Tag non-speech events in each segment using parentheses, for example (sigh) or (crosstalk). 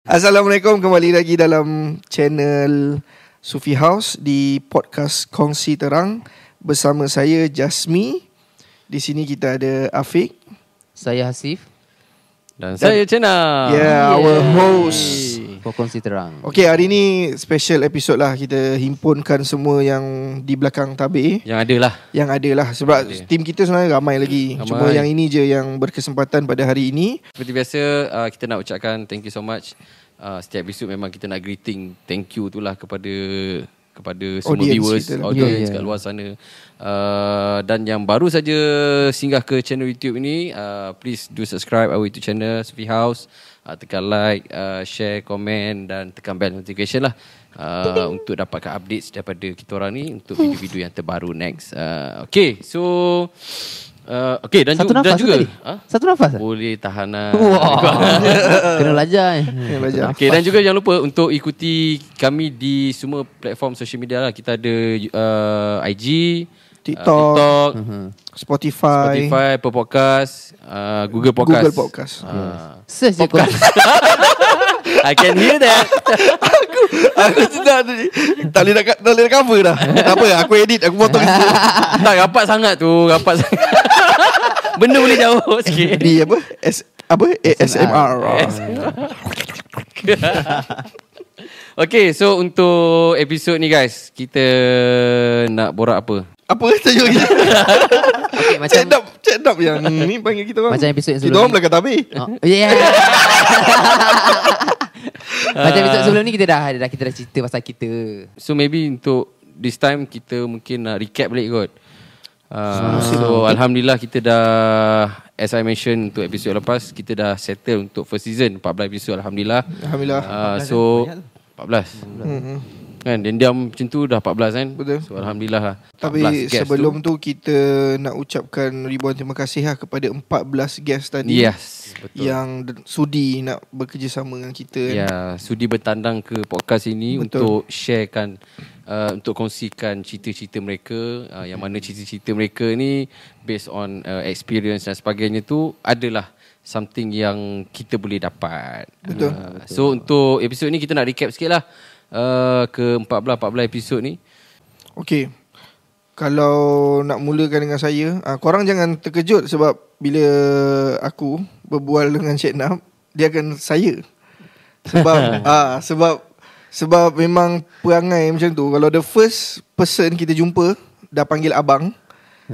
Assalamualaikum kembali lagi dalam channel Sufi House di podcast Kongsi Terang bersama saya Jasmi. Di sini kita ada Afiq. Saya Hasif Dan saya Cena. Yeah, our host. For Kongsi Terang Okey, hari ni special episode lah kita himpunkan semua yang di belakang tabir Yang ada lah. yang ada lah sebab Ada. tim kita sebenarnya ramai lagi. Ramai. Cuma yang ini je yang berkesempatan pada hari ini. Seperti biasa uh, kita nak ucapkan thank you so much. Uh, setiap episod memang kita nak greeting thank you tu lah kepada kepada semua Audience viewers, kita lah. audience Yeah, yeah. kat luar sana. Uh, dan yang baru saja singgah ke channel YouTube ini, uh, please do subscribe our YouTube channel Sufi House. Uh, tekan like, uh, share, komen dan tekan bell notification lah uh, untuk dapatkan updates daripada kita orang ni untuk video-video yang terbaru next. Uh, okay, so uh, okay dan, Satu ju- dan nafas juga tadi? ha? Satu nafas boleh tahanan. (laughs) (laughs) Kena belajar eh. (laughs) Belajar. Okay, dan juga jangan lupa untuk ikuti kami di semua platform social media lah. Kita ada uh, IG, TikTok, uh, TikTok Spotify, Spotify, Apple Podcast, uh, Google Podcast. Google Podcast. Uh, Search je kau. (laughs) I can hear that. aku sedar tadi. Tak boleh nak tak boleh nak cover dah. tak apa, aku edit, aku potong (laughs) tak rapat sangat tu, rapat sangat. (laughs) Benda boleh jauh sikit. Di apa? S apa? ASMR. Okay, so untuk episod ni guys, kita nak borak apa? Apa tajuk kita? Okay, macam up, chat up yang ni panggil kita orang. Macam episod yang Kita sebelum orang ni. belakang tabir. Oh, yeah. (laughs) Macam episod sebelum ni kita dah, dah kita dah cerita pasal kita. So maybe untuk this time kita mungkin nak recap balik kot. Uh, so Alhamdulillah kita dah As I mentioned untuk episod lepas Kita dah settle untuk first season 14 episod Alhamdulillah Alhamdulillah. uh, So 14 Hmm. Kan diam macam tu dah 14 kan Betul. So Alhamdulillah lah 14 Tapi sebelum tu. kita nak ucapkan ribuan terima kasih lah kepada 14 guest tadi Yes Betul yang sudi nak bekerjasama dengan kita. Ya, sudi bertandang ke podcast ini Betul. untuk sharekan uh, untuk kongsikan cerita-cerita mereka uh, yang mana cerita-cerita mereka ni based on uh, experience dan sebagainya tu adalah something yang kita boleh dapat. Betul. Uh, so untuk episod ni kita nak recap sikit lah uh, ke 14-14 episod ni. Okey. Kalau nak mulakan dengan saya, ah, korang jangan terkejut sebab bila aku berbual dengan Cik Nap, dia akan saya. Sebab (laughs) ah sebab sebab memang perangai macam tu. Kalau the first person kita jumpa dah panggil abang,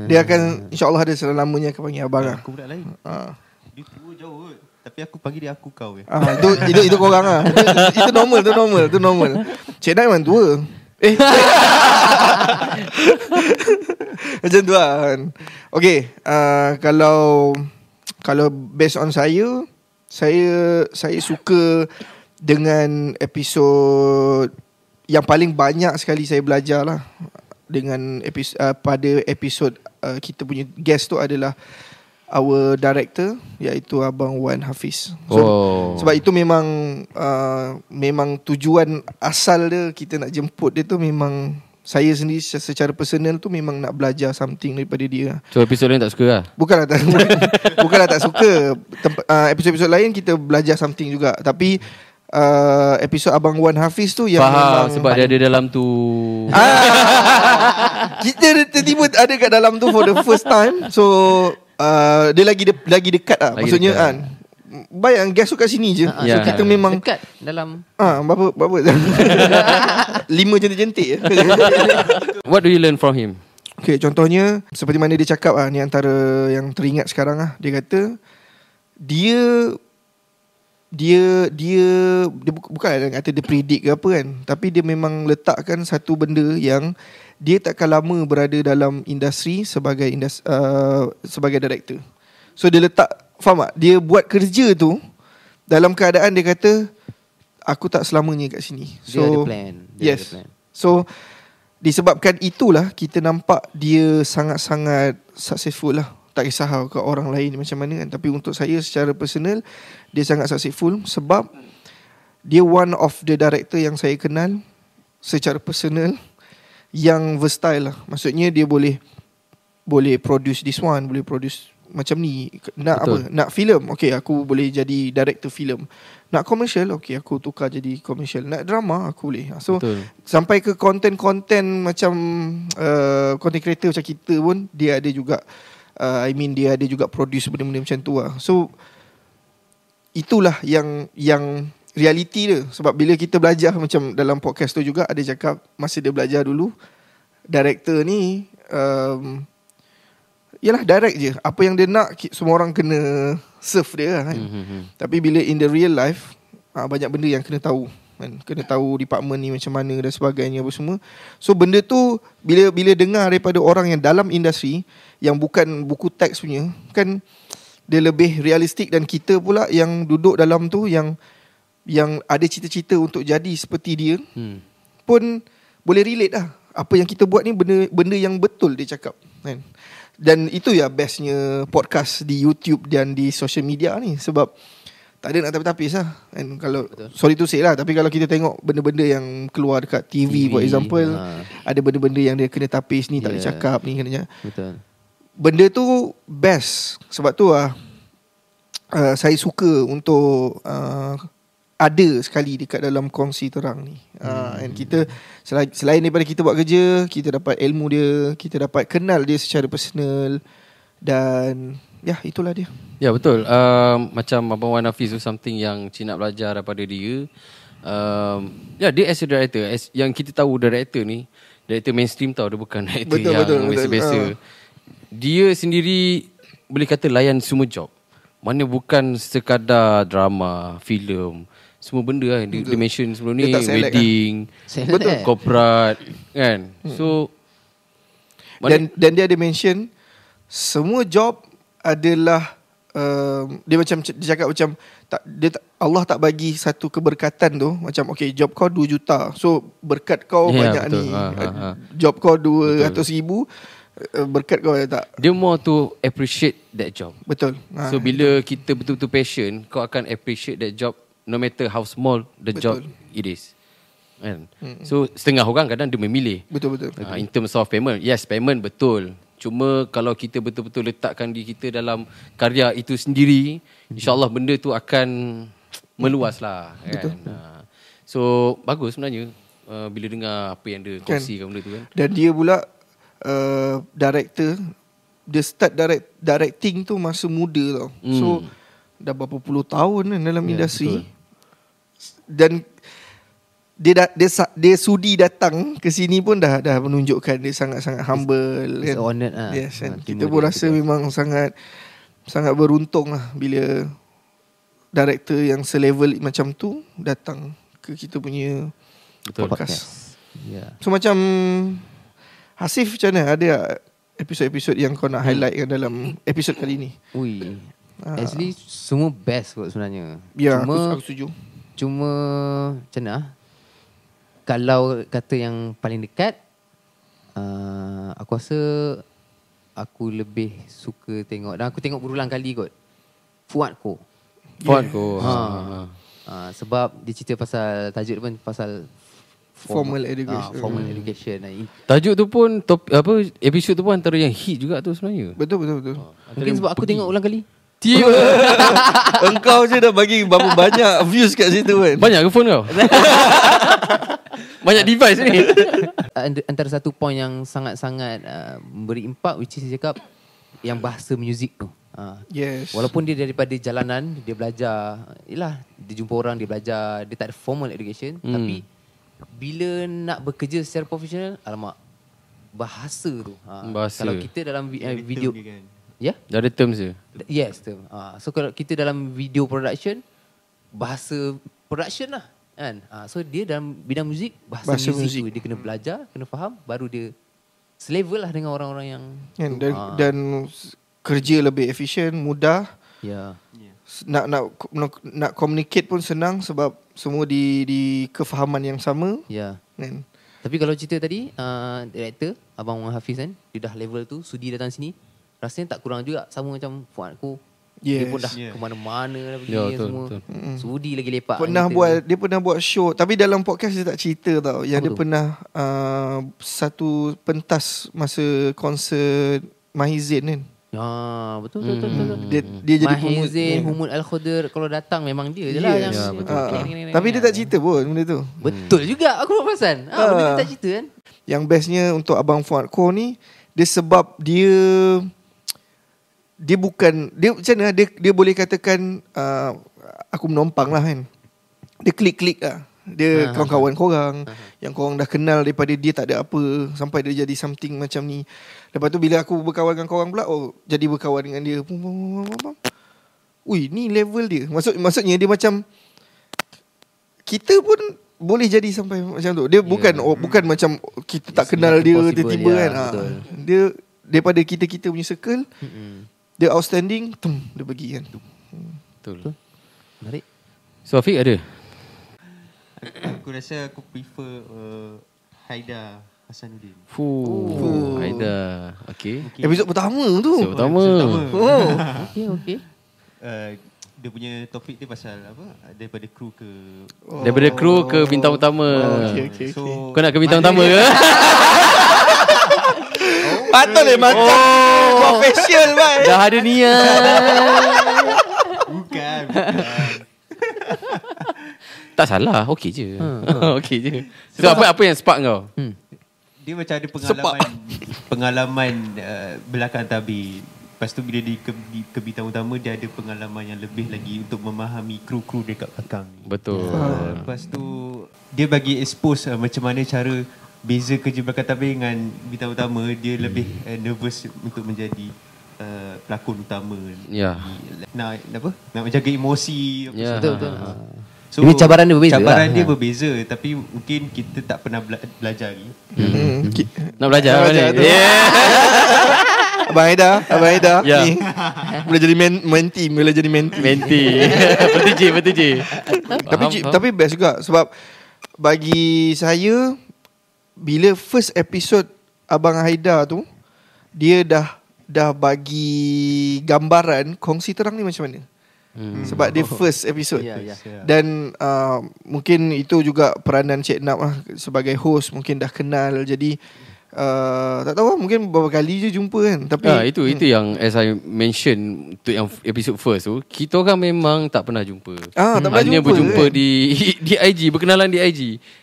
dia akan insya-Allah ada selamanya akan panggil abang lah. Aku budak lain. Ah. Dia tua jauh kot. Tapi aku panggil dia aku kau je. Ah, itu, itu itu korang ah. Itu, itu normal, itu normal, itu normal. Cik Nap memang tua. Eh. (laughs) Macam tu lah kan. Okay, uh, kalau kalau based on saya, saya saya suka dengan episod yang paling banyak sekali saya belajar lah dengan episod uh, pada episod uh, kita punya guest tu adalah our director iaitu abang Wan Hafiz. Oh. Sebab itu memang uh, memang tujuan asal dia kita nak jemput dia tu memang saya sendiri se- secara personal tu memang nak belajar something daripada dia. So episod lain tak suka lah. Bukanlah tak (laughs) bukanlah tak suka. Temp- uh, episod-episod lain kita belajar something juga. Tapi uh, episod abang Wan Hafiz tu yang Faham memang sebab dia ada dalam tu. Ah, (laughs) kita tiba-tiba ada kat dalam tu for the first time. So uh, dia lagi de- lagi dekat lah. Lagi Maksudnya dekat. kan. Baik kan guest tu kat sini je. Ah, So kita memang Dekat dalam Ah, berapa berapa? (laughs) Lima jentik-jentik. (laughs) What do you learn from him? okay, contohnya seperti mana dia cakap ah ni antara yang teringat sekarang ah. Dia kata dia dia dia dia bu- bukan dia kata dia predict ke apa kan, tapi dia memang letakkan satu benda yang dia takkan lama berada dalam industri sebagai indus, uh, sebagai director. So dia letak faham tak? Dia buat kerja tu dalam keadaan dia kata aku tak selamanya kat sini. dia ada plan. Dia yes. ada plan. So disebabkan itulah kita nampak dia sangat-sangat successful lah. Tak kisah kat orang lain macam mana kan. Tapi untuk saya secara personal dia sangat successful sebab dia one of the director yang saya kenal secara personal yang versatile lah. Maksudnya dia boleh boleh produce this one, boleh produce macam ni. Nak Betul. apa? Nak filem okey aku boleh jadi director filem nak commercial? Okey aku tukar jadi commercial. Nak drama? Aku boleh. So Betul. sampai ke konten-konten macam uh, content creator macam kita pun dia ada juga uh, I mean dia ada juga produce benda-benda macam tu lah. So itulah yang yang reality dia sebab bila kita belajar macam dalam podcast tu juga ada cakap masa dia belajar dulu director ni um, Yalah direct je Apa yang dia nak Semua orang kena Serve dia lah kan Mm-hmm. Tapi bila in the real life ah, Banyak benda yang kena tahu kan? Kena tahu department ni macam mana Dan sebagainya apa semua So benda tu Bila bila dengar daripada orang yang dalam industri Yang bukan buku teks punya Kan Dia lebih realistik Dan kita pula yang duduk dalam tu Yang Yang ada cita-cita untuk jadi seperti dia Hmm. pun boleh relate lah. Apa yang kita buat ni benda benda yang betul dia cakap kan. Dan itu ya bestnya podcast di YouTube dan di social media ni sebab tak ada nak tapis-tapis lah kan kalau Betul. sorry to say lah tapi kalau kita tengok benda-benda yang keluar dekat TV, TV, for example ha. ada benda-benda yang dia kena tapis ni tak boleh cakap ni kena Betul. benda tu best sebab tu ah uh, saya suka untuk uh, ada sekali dekat dalam kongsi terang ni. Uh, and kita selain, selain daripada kita buat kerja, kita dapat ilmu dia, kita dapat kenal dia secara personal dan ya itulah dia. Ya betul. Um, macam Abang Wan Hafiz tu something yang Cik nak belajar daripada dia. Um, ya dia as a director, as, yang kita tahu director ni, director mainstream tau dia bukan director Betul, yang betul, betul. biasa-biasa. Ah. Dia sendiri boleh kata layan semua job. Mana bukan sekadar drama, filem, semua benda lah. Dia, dia mention sebelum ni Dia lah. wedding, Select. betul, corporate kan. So Dan dan dia ada mention semua job adalah um, dia macam dia cakap macam tak dia tak, Allah tak bagi satu keberkatan tu macam okay job kau 2 juta so berkat kau Ya, banyak betul. ni Ha, ha, ha. job kau 200 ribu uh, berkat kau tak dia more to appreciate that job. betul ha, So bila kita betul-betul passion, kau akan appreciate that job no matter how small the Betul. job it is. Kan? So setengah orang kadang dia memilih. betul betul Uh, in terms of payment, yes payment betul. Cuma kalau kita betul-betul letakkan diri kita dalam karya itu sendiri, insyaAllah benda tu akan meluas lah. Kan? Betul. Uh, so bagus sebenarnya uh, bila dengar apa yang dia Kan. kongsikan benda tu kan. dan dia pula uh, director dia start direct directing tu masa muda tau Hmm. so dah berapa puluh tahun kan dalam Ya, industri dan dia dah, dia dia sudi datang ke sini pun dah dah menunjukkan dia sangat-sangat humble It's kan. honored lah. Yes, kan. Ha, kita pun rasa betul. memang sangat sangat beruntung lah bila director yang selevel macam tu datang ke kita punya Betul. podcast. Ya. So macam Hasif macam mana ada episod-episod yang kau nak highlight kan dalam episod kali ni? Ui. Ah. Actually semua best kot sebenarnya. Ya, Cuma aku, aku setuju. Cuma macam mana? ah? Kalau kata yang paling dekat uh, aku rasa aku lebih suka tengok dan aku tengok berulang kali kot. Fuad Ko. Font ko. (laughs) Ha. Ha. Uh, sebab dia cerita pasal tajuk dia pun pasal Formal education. Ah, formal education. Ah, in- Tajuk tu pun top, apa episod tu pun antara yang hit juga tu sebenarnya. Betul betul betul. Mungkin sebab aku tengok ulang kali. Tiba. (laughs) Engkau je dah bagi berapa banyak views kat situ kan. Banyak ke phone kau? (laughs) Banyak device ni. (laughs) Ant- antara satu point yang sangat-sangat uh, memberi impak which is dia cakap yang bahasa muzik tu. Uh, Yes. Walaupun dia daripada jalanan dia belajar, yalah dia jumpa orang dia belajar, dia tak ada formal education Hmm. tapi bila nak bekerja secara profesional, alamak bahasa tu. Ha, Bahasa. Kalau kita dalam vi- uh, video dia kan. Ya? Dah ada terms je. Yes, tu. Ha, so kalau kita dalam video production bahasa production lah kan. Ha, so dia dalam bidang muzik bahasa, Bahasa muzik, muzik. tu dia kena belajar, kena faham baru dia selevel lah dengan orang-orang yang Kan, tu. dan, Ha, dan kerja lebih efisien, mudah. ya. S- Nak nak nak, nak communicate pun senang sebab semua di di kefahaman yang sama Ya. kan. Tapi kalau cerita tadi uh, director abang Hafiz kan dia dah level tu sudi datang sini rasanya tak kurang juga sama macam Fuad aku dia Yes. pun dah Yeah. ke mana-mana dah pergi yeah, betul, semua betul. sudi lagi lepak Pernah buat kita. dia pernah buat show tapi dalam podcast dia tak cerita tau yang Apa dia tu? pernah uh, satu pentas masa konsert Mahizin kan. Ah, betul betul betul. betul. Dia dia jadi Mahizin, Ya. Humud Al-Khadir kalau datang memang dia je lah Yes. yang Ya, betul, Ah, ah. Tapi dia tak cerita pun benda tu. Betul juga aku perasan. Ah, benda dia Ah. tak cerita kan. Yang bestnya untuk Abang Fuad Ko ni dia sebab dia dia bukan dia macam mana dia dia boleh katakan uh, aku menumpang lah kan. Dia klik-klik lah. Dia Ah. kawan-kawan korang yang korang dah kenal daripada dia tak ada apa sampai dia jadi something macam ni. Lepas tu bila aku berkawan dengan korang pula oh jadi berkawan dengan dia. Ui ni level dia. Maksud maksudnya dia macam kita pun boleh jadi sampai macam tu. Dia bukan oh, bukan macam kita tak It's kenal dia tiba-tiba ya, kan. Ha. betul. Dia daripada kita-kita punya circle Mm-mm. Dia outstanding, tum dia pergi kan. Betul. Menarik. So Afiq ada? Aku rasa aku prefer uh, Haida Hasanuddin. Fuh. Aida. Okay. Okay. Episod pertama tu. So pertama. Pertama. Oh. (laughs) Okey okey. Uh, dia punya topik dia pasal apa? Daripada kru ke Daripada kru ke bintang utama. Oh, okay, okay, So okay. Kau nak ke bintang utama ke? (laughs) Patut le macam oh. official bye. Dah ada niat. Bukan, bukan. tak salah. Okey je. Ha, (laughs) Okey je. So apa apa yang spark kau? Hmm. Dia macam ada pengalaman pengalaman uh, belakang tabir. Lepas tu bila ke, di, ke bintang utama dia ada pengalaman yang lebih lagi untuk memahami kru-kru dekat belakang ni. Betul. Uh, lepas tu dia bagi expose uh, macam mana cara beza kerja belakang tabir dengan bintang utama dia lebih uh, nervous untuk menjadi uh, pelakon utama. Ya. Nak apa? Nak menjaga emosi apa Ya. semua. Betul betul. So, Ini cabaran dia berbeza Cabaran lah. dia Ha. berbeza tapi mungkin kita tak pernah bela- belajar lagi. Hmm. ki- Nak belajar Nak belajar tu. Yeah. (laughs) Abang Aida, Abang Aida Ya. ni. Boleh jadi men, menti, boleh jadi menti. Menti. betul je, betul je. tapi Faham, ci- faham. tapi best juga sebab bagi saya bila first episode Abang Haida tu dia dah dah bagi gambaran kongsi terang ni macam mana. Hmm. Sebab dia first episode. Ya ya. Dan uh, mungkin itu juga peranan Cik Nap lah sebagai host mungkin dah kenal jadi uh, tak tahu lah mungkin beberapa kali je jumpa kan tapi Ah, itu itu yang as I mention untuk yang episode first tu, kita orang memang tak pernah jumpa. Ah, tak pernah Hanya jumpa berjumpa kan? di (laughs) di IG, berkenalan di IG.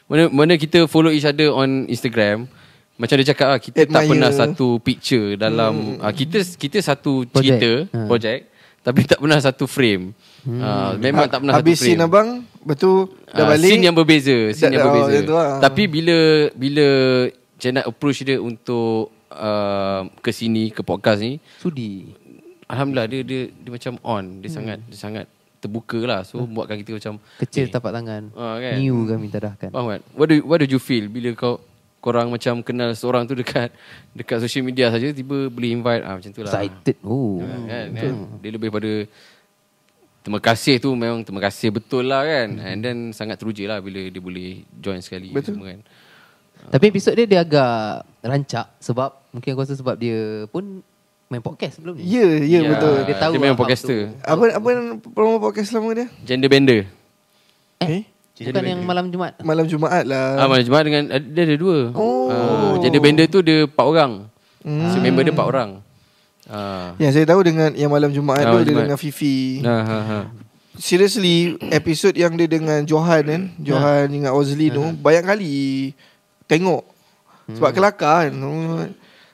Mana mana kita follow each other on Instagram. Macam dia cakap lah, kita tak Admire. pernah satu picture dalam hmm. kita kita satu Project. cerita, Ha. project tapi tak pernah satu frame. Hmm. Uh, memang tak pernah habis satu frame. scene abang betul dah Ah, balik Scene yang berbeza Scene yang oh, berbeza tu lah. Tapi bila Bila Jenat approach dia untuk uh, Ke sini Ke podcast ni Sudi. Alhamdulillah dia dia, dia macam on Dia sangat Dia sangat terbuka lah So buatkan kita macam Kecil eh, tapak tangan. Ah, kan? New kami tadahkan. Faham kan What do, what do you feel Bila kau Korang macam kenal seorang tu dekat Dekat social media saja Tiba boleh invite ah, Macam tu lah Excited. Oh. kan, kan? Dia lebih pada Terima kasih tu memang terima kasih betul lah kan And then sangat teruja lah bila dia boleh join sekali Betul. semua kan Tapi episod dia dia agak rancak sebab mungkin aku rasa sebab dia pun main podcast sebelum ni. ya ya Ya, betul Dia tahu Dia memang hub podcaster tu. apa apa promo podcast lama dia Gender bender eh Bukan yang malam Jumaat. malam Jumaat lah Ah, Malam Jumaat dengan ada- Dia ada dua Oh. Ah, Gender bender tu dia empat orang Hmm. So member dia empat orang Ah. yang saya tahu dengan yang malam Jumaat Malam tu dia Jumaat. dengan Fifi Nah, ha, ha. seriously episod yang dia dengan Johan kan Johan dengan Ozli tu banyak kali tengok. Sebab kelakar kan.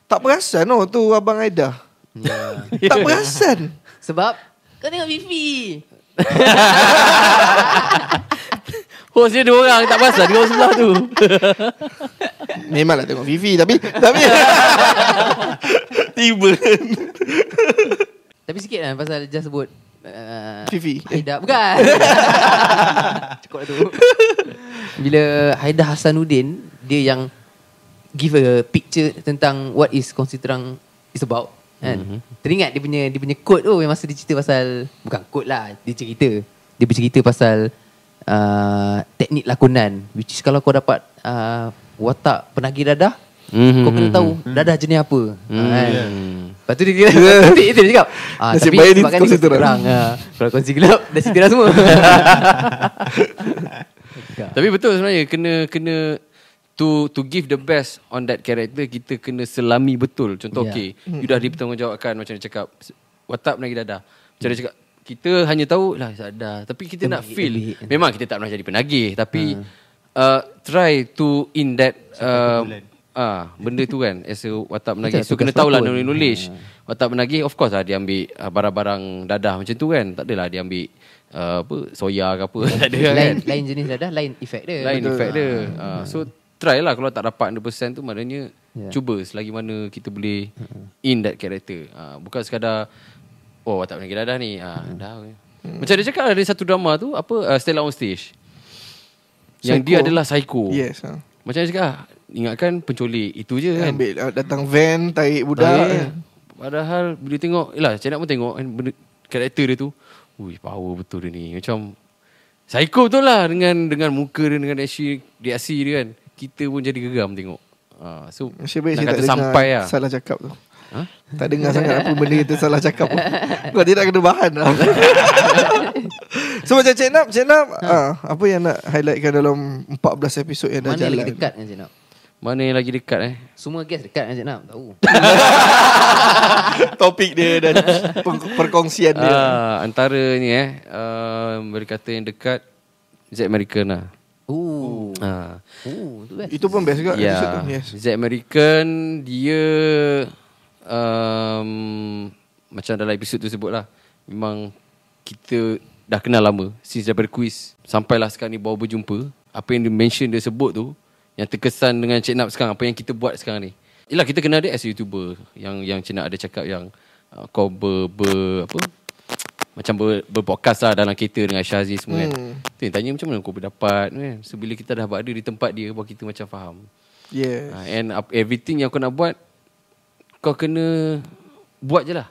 Tak perasan oh tu abang Aida. (laughs) Tak perasan. Sebab kau tengok Vivi. (laughs) Host dia dua orang Tak pasal Dia orang sebelah tu. (laughs) Memanglah tengok Fifi tapi tapi tiba. Tapi sikit lah pasal just sebut uh, Fifi. Haida Bukan. Cukup lah tu. Bila Haida Hasanuddin Dia yang Give a picture Tentang What is Konsiderang Is about kan? Mm-hmm. Teringat dia punya Dia punya quote tu Yang masa dia cerita pasal Bukan quote lah Dia cerita Dia bercerita pasal uh, Teknik lakonan Which is kalau kau dapat uh, Watak penagih dadah Mhm, Kau kena mhm, tahu Dadah jenis apa Hmm. kan? Lepas tu dia kira Itu (laughs) itu dia cakap ah, Nasib Tapi baik ni kongsi kongsi terang. ah. Kalau kongsi gelap (laughs) Dah cerita dah semua (laughs) Tapi betul sebenarnya Kena Kena to to give the best on that character kita kena selami betul. Contoh Yeah. yeah. okay, you dah dipertanggungjawabkan macam dia cakap watak menagih dadah. Macam dia cakap kita hanya tahu lah sadar tapi kita nak Lebih- feel. lebih. Memang kita tak pernah jadi penagih tapi uh, try to in that uh, ah benda tu kan as a watak menagih. Macam So kena tahulah knowledge knowledge. Watak menagih of course lah dia ambil uh, barang-barang dadah macam tu kan. Tak adalah dia ambil uh, apa soya ke apa (laughs) tak ada kan. lain lain jenis dadah, lain efek dia. Lain Betul. efek dia. Uh, so try lah kalau tak dapat 100% tu maknanya Ya. yeah. cuba selagi mana kita boleh in that character. Uh, bukan sekadar oh tak pernah dadah ni. Uh, dah. Macam dia cakap ada satu drama tu apa uh, Stella on stage. Yang Psycho. dia adalah psycho. Yes ha. Macam dia cakap ingatkan penculik itu je kan. Ambil datang van Tarik budak Tarik. kan. Padahal bila tengok Yelah Cik nak pun tengok kan benda, Karakter dia tu Ui power betul dia ni Macam Psycho betul lah Dengan dengan muka dia Dengan reaksi dia kan Kita pun jadi geram tengok ha, So Nasib baik saya kata tak sampai lah Salah cakap tu ha? Tak dengar sangat apa benda kita salah cakap pun. Kau tidak kena bahan lah. (laughs) so macam Cik Nap, Cik Nap, ah, apa yang nak highlightkan dalam 14 episod yang dah Mana jalan? lagi dekat dengan Cik Nap? Mana yang lagi dekat eh Semua guest dekat dengan Cik Nap, tahu. (laughs) Topik dia dan (laughs) per- perkongsian dia. ah, Antara ni eh uh, Boleh kata yang dekat Z American lah Oh. ah. Oh, tu best. Itu pun best juga Ya, episode tu. Yes. Z American dia um, macam dalam episod tu sebut lah. Memang kita dah kenal lama since daripada quiz sampailah sekarang ni baru berjumpa. Apa yang dia mention dia sebut tu yang terkesan dengan Cik Nap sekarang apa yang kita buat sekarang ni. Yelah kita kenal dia as a YouTuber yang yang Cik Nap ada cakap yang uh, kau ber, ber apa macam ber, berpodcast lah dalam kereta dengan Syazi semua kan. Hmm. Tu yang tanya macam mana kau berdapat kan. So bila kita dah berada di tempat dia baru kita macam faham. Yes. Uh, and everything yang kau nak buat kau kena buat je lah.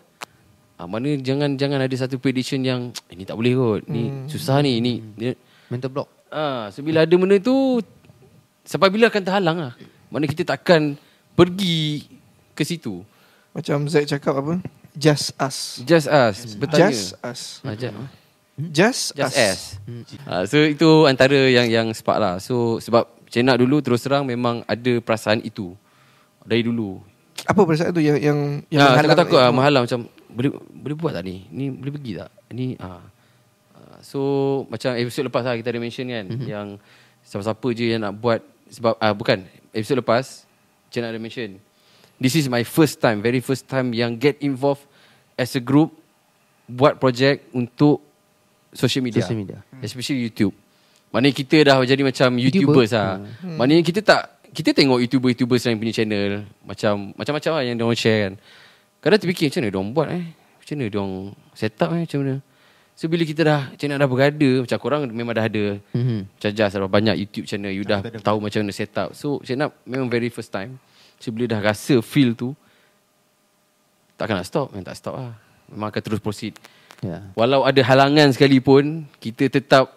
Uh, mana jangan jangan ada satu prediction yang ini tak boleh kot. Ni Hmm. susah ni. Ni ni Mental block. ah so bila ada benda tu sampai bila akan terhalang lah. Mana kita takkan pergi ke situ. Macam Zack cakap apa? Just us. Just us bertanya. Just us. Ah, just, Just, just us. as. Uh, so itu antara yang yang spark lah. So sebab Cik Nak dulu terus terang memang ada perasaan itu dari dulu. Apa perasaan tu yang yang yang Ya, menghalang- takut takut ah menghalang macam boleh boleh buat tak ni? Ni boleh pergi tak? Ni ah. Ah, So macam episod lepas lah kita ada mention kan mm-hmm. yang siapa-siapa je yang nak buat sebab ah bukan episod lepas Cik nak ada mention this is my first time very first time yang get involved as a group buat projek untuk social media. Social media. Especially YouTube. Maknanya kita dah jadi macam YouTuber. YouTubers lah. Hmm. Maknanya kita tak kita tengok YouTuber-YouTubers lain punya channel macam macam-macam lah yang dia orang share kan. Kadang terfikir macam mana dia orang buat eh? Macam mana dia orang set up eh? Macam mana? So bila kita dah channel dah berada macam korang memang dah ada Mhm. macam Jas ada banyak YouTube channel you dah tahu macam mana set up. So Cik Nap memang very first time. So bila dah rasa feel tu takkan nak stop, memang tak stop lah. Memang akan terus proceed. Ya. Walau ada halangan sekalipun kita tetap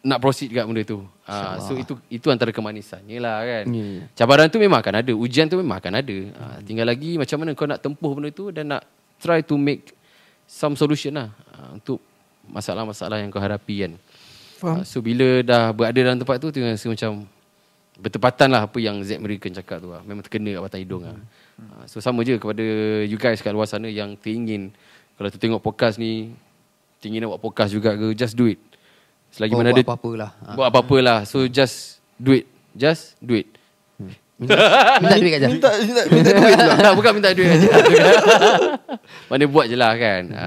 nak proceed kat benda tu. Ha, so itu itu antara kemanisannya lah kan. Ya, ya. Cabaran tu memang akan ada, ujian tu memang akan ada. Ha, tinggal lagi macam mana kau nak tempuh benda tu dan nak try to make some solution lah ha, untuk masalah-masalah yang kau hadapi kan. Faham. Ha, so bila dah berada dalam tempat tu tengok rasa macam bertepatan lah apa yang Zack American cakap tu lah. Memang terkena kat batang hidung lah. Ha, so sama je kepada you guys kat luar sana yang teringin kalau tu tengok podcast ni teringin nak buat podcast juga ke just do it. Selagi Oh, mana buat ada apa-apa lah. Ha. buat apa-apa lah. So just do it. Just do it. Minta, minta duit kat Jam. Minta, minta, minta duit lah. (laughs) Bukan minta duit aja. (laughs) Mana buat je lah kan. Ha.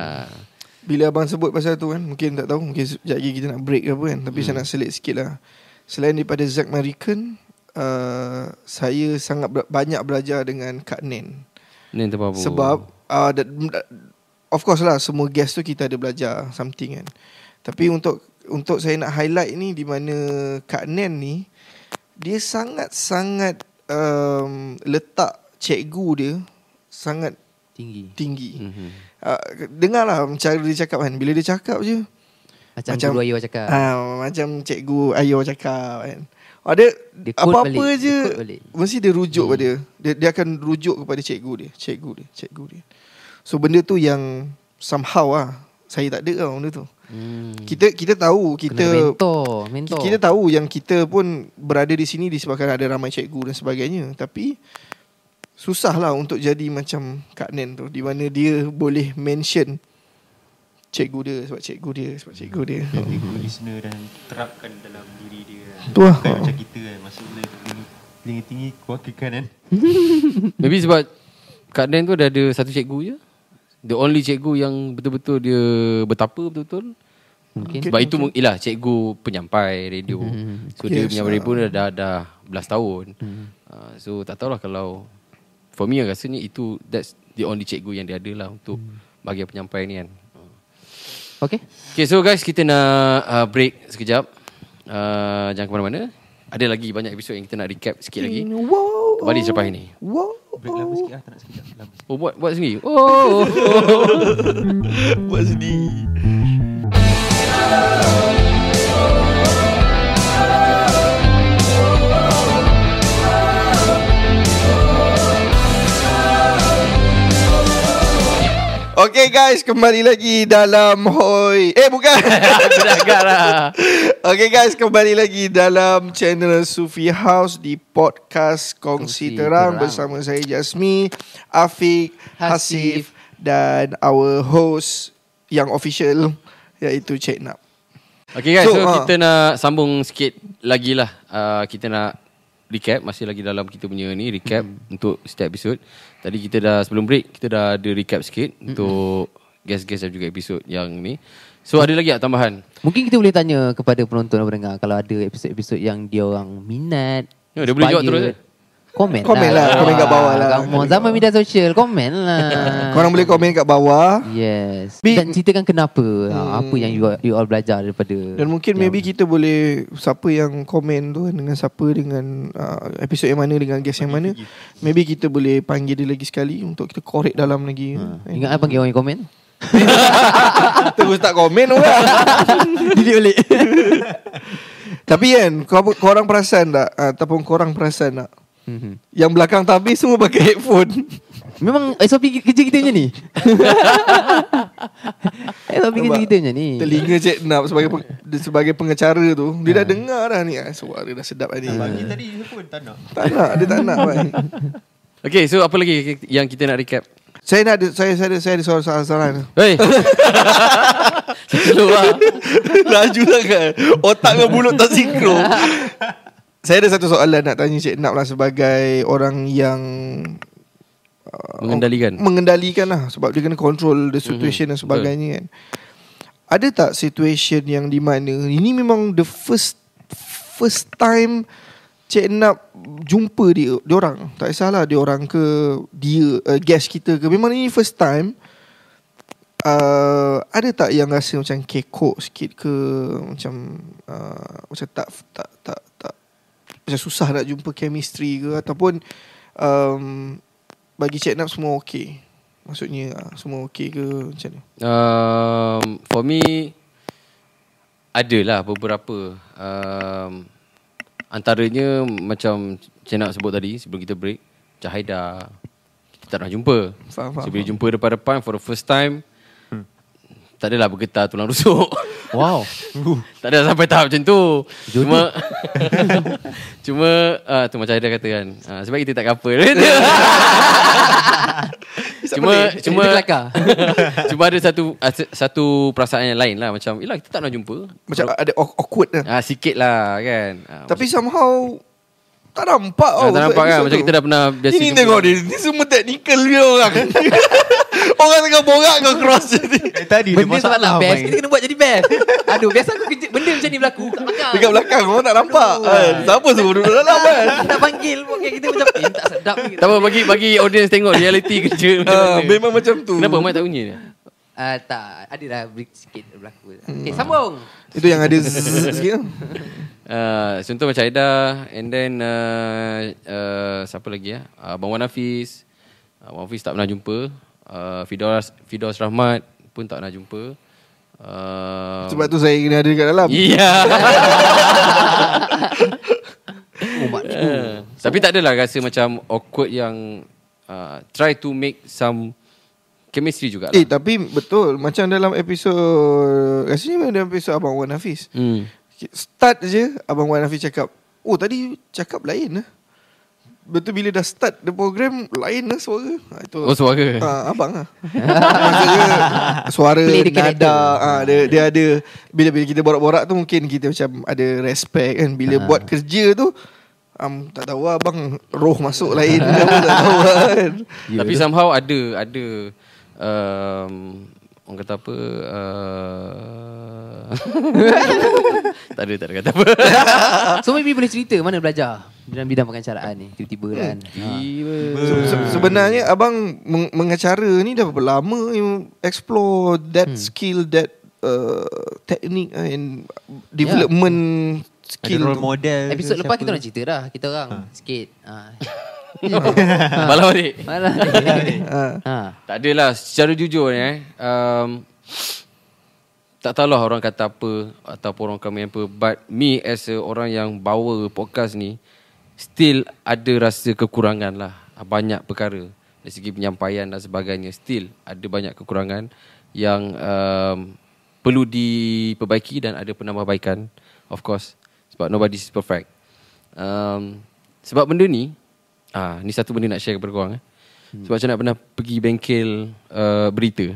Bila abang sebut pasal tu kan Mungkin tak tahu Mungkin sekejap lagi kita nak break ke apa kan Tapi saya nak selit sikit lah Selain daripada Zack American uh, Saya sangat ber- banyak belajar dengan Kak Nen Ni entah apa. Sebab uh, that, Of course lah Semua guest tu kita ada belajar Something kan Tapi untuk Untuk saya nak highlight ni Di mana Kak Nen ni Dia sangat-sangat um, Letak cikgu dia Sangat Tinggi. tinggi Mhm. uh, Dengarlah cara dia cakap kan Bila dia cakap je Macam, Macam- Guru Ayu cakap. Ah, macam cikgu Ayo cakap kan. Ada Dia apa-apa balik, je dia mesti dia rujuk hmm. pada dia. Dia akan rujuk kepada cikgu dia, cikgu dia, cikgu dia. So benda tu yang somehow ah saya tak ada tau benda tu. Hmm. Kita kita tahu Kena kita mentor, mentor. kita tahu yang kita pun berada di sini disebabkan ada ramai cikgu dan sebagainya. Tapi susahlah untuk jadi macam Kak Nen tu di mana dia boleh mention cikgu dia sebab cikgu dia sebab cikgu dia. Jadi listener dan terapkan dalam diri dia Tu lah. Bukan macam kita kan Masuk dulu dulu Telinga tinggi Keluar ke kanan (laughs) Maybe sebab Kak Dan tu dah ada satu cikgu je. The only cikgu yang betul-betul dia betapa betul-betul. Mungkin. Sebab itu mung- ialah cikgu penyampai radio. So dia Yes, penyampai ah. radio dah, dah dah belas tahun. Uh, so tak tahulah kalau for me rasanya itu that's the only cikgu yang dia ada lah untuk bahagian penyampai ni kan. Okay. Okay so guys kita nak uh, break sekejap. Uh, jangan ke mana-mana. Ada lagi banyak episod yang kita nak recap sikit lagi. Wow. Kembali selepas ini. Wow. Break lama sikit lah Tak nak sekejap Lama Oh buat buat sendiri. Oh. (laughs) Buat sedih. (laughs) Okay guys, kembali lagi dalam Hoi. Eh bukan. (laughs) Aku dah agak lah. (laughs) okay guys, kembali lagi dalam channel Sufi House di podcast Kongsi Kongsi Terang, Terang. bersama saya Jasmi, Afiq, Hasif, Hasif. dan our host yang official iaitu Cik Nap. Okay guys, So, so, ah. kita nak sambung sikit lagi lah. Uh, kita nak recap, masih lagi dalam kita punya ni, recap hmm. untuk setiap episod. Tadi kita dah, sebelum break, kita dah ada recap sikit hmm. untuk guest-guest dan juga episod yang ni. So ada lagi tak tambahan? Mungkin kita boleh tanya kepada penonton dan pendengar kalau ada episod-episod yang dia orang minat. Ya, dia boleh jawab terus, eh? Komen, Komen lah, komen kat bawah lah. Kamu zaman media sosial, komen lah. Korang boleh komen kat bawah. Yes. Bi- Dan ceritakan kenapa. Ha, apa yang you, all- you all belajar daripada. Dan mungkin maybe kita boleh siapa yang komen tu kan, dengan siapa dengan uh, episod yang mana dengan guest yang mana. Maybe kita boleh panggil dia lagi sekali untuk kita korek dalam lagi. Ha. Eh. Ingat apa panggil orang yang komen? (laughs) Terus tak komen orang. (laughs) Delete balik. Tapi kan korang perasan tak ataupun korang perasan tak Mhm. yang belakang tabis semua pakai headphone. Memang SOP kerja kita macam ni. (laughs) SOP kerja kita macam ni. Telinga Cik Nap sebagai peng, sebagai pengacara tu, dia dah dengar dah ni. Ah, suara dah sedap ni. Pagi tadi pun tak nak Tak nak, dia tak nak. (laughs) Okay, so apa lagi yang kita nak recap? Saya nak ada saya saya ada saya ada soalan-soalan. Hey! (laughs) Slow lah. Laju sangat. Otak dengan mulut tak sinkron. Saya ada satu soalan nak tanya Cik Nap lah sebagai orang yang uh, Mengendalikan. mengendalikan lah sebab dia kena control the situation Mhm, dan sebagainya kan. Ada tak situation yang di mana ini memang the first first time Cik Nap jumpa dia, dia orang. Tak kisahlah dia orang ke dia uh, guest kita ke. Memang ini first time. Uh, ada tak yang rasa macam kekok sikit ke macam uh, macam tak tak tak macam susah nak jumpa chemistry ke ataupun um, bagi Cik Nap semua okey. Maksudnya uh, semua okey ke macam ni? Um, for me adalah beberapa um, antaranya macam Cik nak sebut tadi sebelum kita break Cahida kita tak pernah jumpa Faham, faham, so bila jumpa depan-depan for the first time tak adalah bergetar tulang rusuk Wow. (laughs) tak ada sampai tahap macam tu Jodoh. cuma (laughs) cuma uh, tu macam Aida kata kan uh, sebab kita tak couple (laughs) cuma cuma Dia kelakar. cuma ada satu uh, satu perasaan yang lain lah macam yalah kita tak pernah jumpa Macam ada awk- awkward lah. Ah sikit lah kan. Ah, Tapi somehow tak nampak ah, tau tak nampak kan macam tu. kita dah pernah biasa Ini tengok dia Ni semua technical dia orang Orang tengah borak kau cross je Eh tadi Benda sebab nak best, kita kena buat jadi best. Aduh, biasa aku kerja, benda macam ni berlaku kat belakang. Dekat belakang orang tak nampak kan? Siapa suruh duduk dalam kan Tak panggil pun kita macam eh, tak sedap ni. Tak apa bagi bagi audience tengok reality kerja macam Ah, mana. Memang macam tu Kenapa mic tak bunyi dia? Ah, tak, adalah break sikit berlaku. Okay, sambung. Itu yang ada sikit tu. Uh, contoh macam Aida and then uh, uh, siapa lagi ya? Uh, Abang Wan Hafiz. Uh, Wan Hafiz tak pernah jumpa. Uh, Fidos Fidos Rahmat pun tak pernah jumpa. Uh, Sebab tu saya kena ada dekat dalam Iya. (laughs) Oh, mak tu. Uh, tapi tak adalah rasa macam awkward yang uh, try to make some chemistry juga Eh tapi betul Macam dalam episod Rasanya dalam episod Abang Wan Hafiz Hmm. Start je Abang Wan Hafiz cakap Oh tadi cakap lain lah Betul bila dah start The program Lain lah suara ha, itu, Oh suara. Ah, abang lah Maksudnya Suara. Nada ah, dia, dia ada Bila bila kita borak-borak tu Mungkin kita macam Ada respect kan Bila Ah. buat kerja tu um, Tak tahu lah abang Roh masuk lain apa, Tak tahu lah kan Tapi somehow ada ada um, orang kata apa uh, (laughs) tak ada tak ada kata apa. (laughs) So maybe boleh cerita Mana belajar Dalam bidang pengacaraan ni Tiba-tiba kan Tiba. Se- se- sebenarnya abang meng- mengacara ni dah berapa lama you explore that Hmm. skill that uh, technique and development Ada skill role tu. model Episod lepas siapa? kita orang cerita dah Kita orang Sikit ha. Malam balik. Malah Ha. ha. Tak adalah secara jujur ni eh. Um, tak tahulah orang kata apa ataupun orang komen apa but me as a orang yang bawa podcast ni still ada rasa kekurangan lah banyak perkara dari segi penyampaian dan sebagainya still ada banyak kekurangan yang um, perlu diperbaiki dan ada penambahbaikan of course sebab nobody is perfect um, sebab benda ni ah ni satu benda nak share kepada korang eh. Sebab saya nak pernah pergi bengkel uh, berita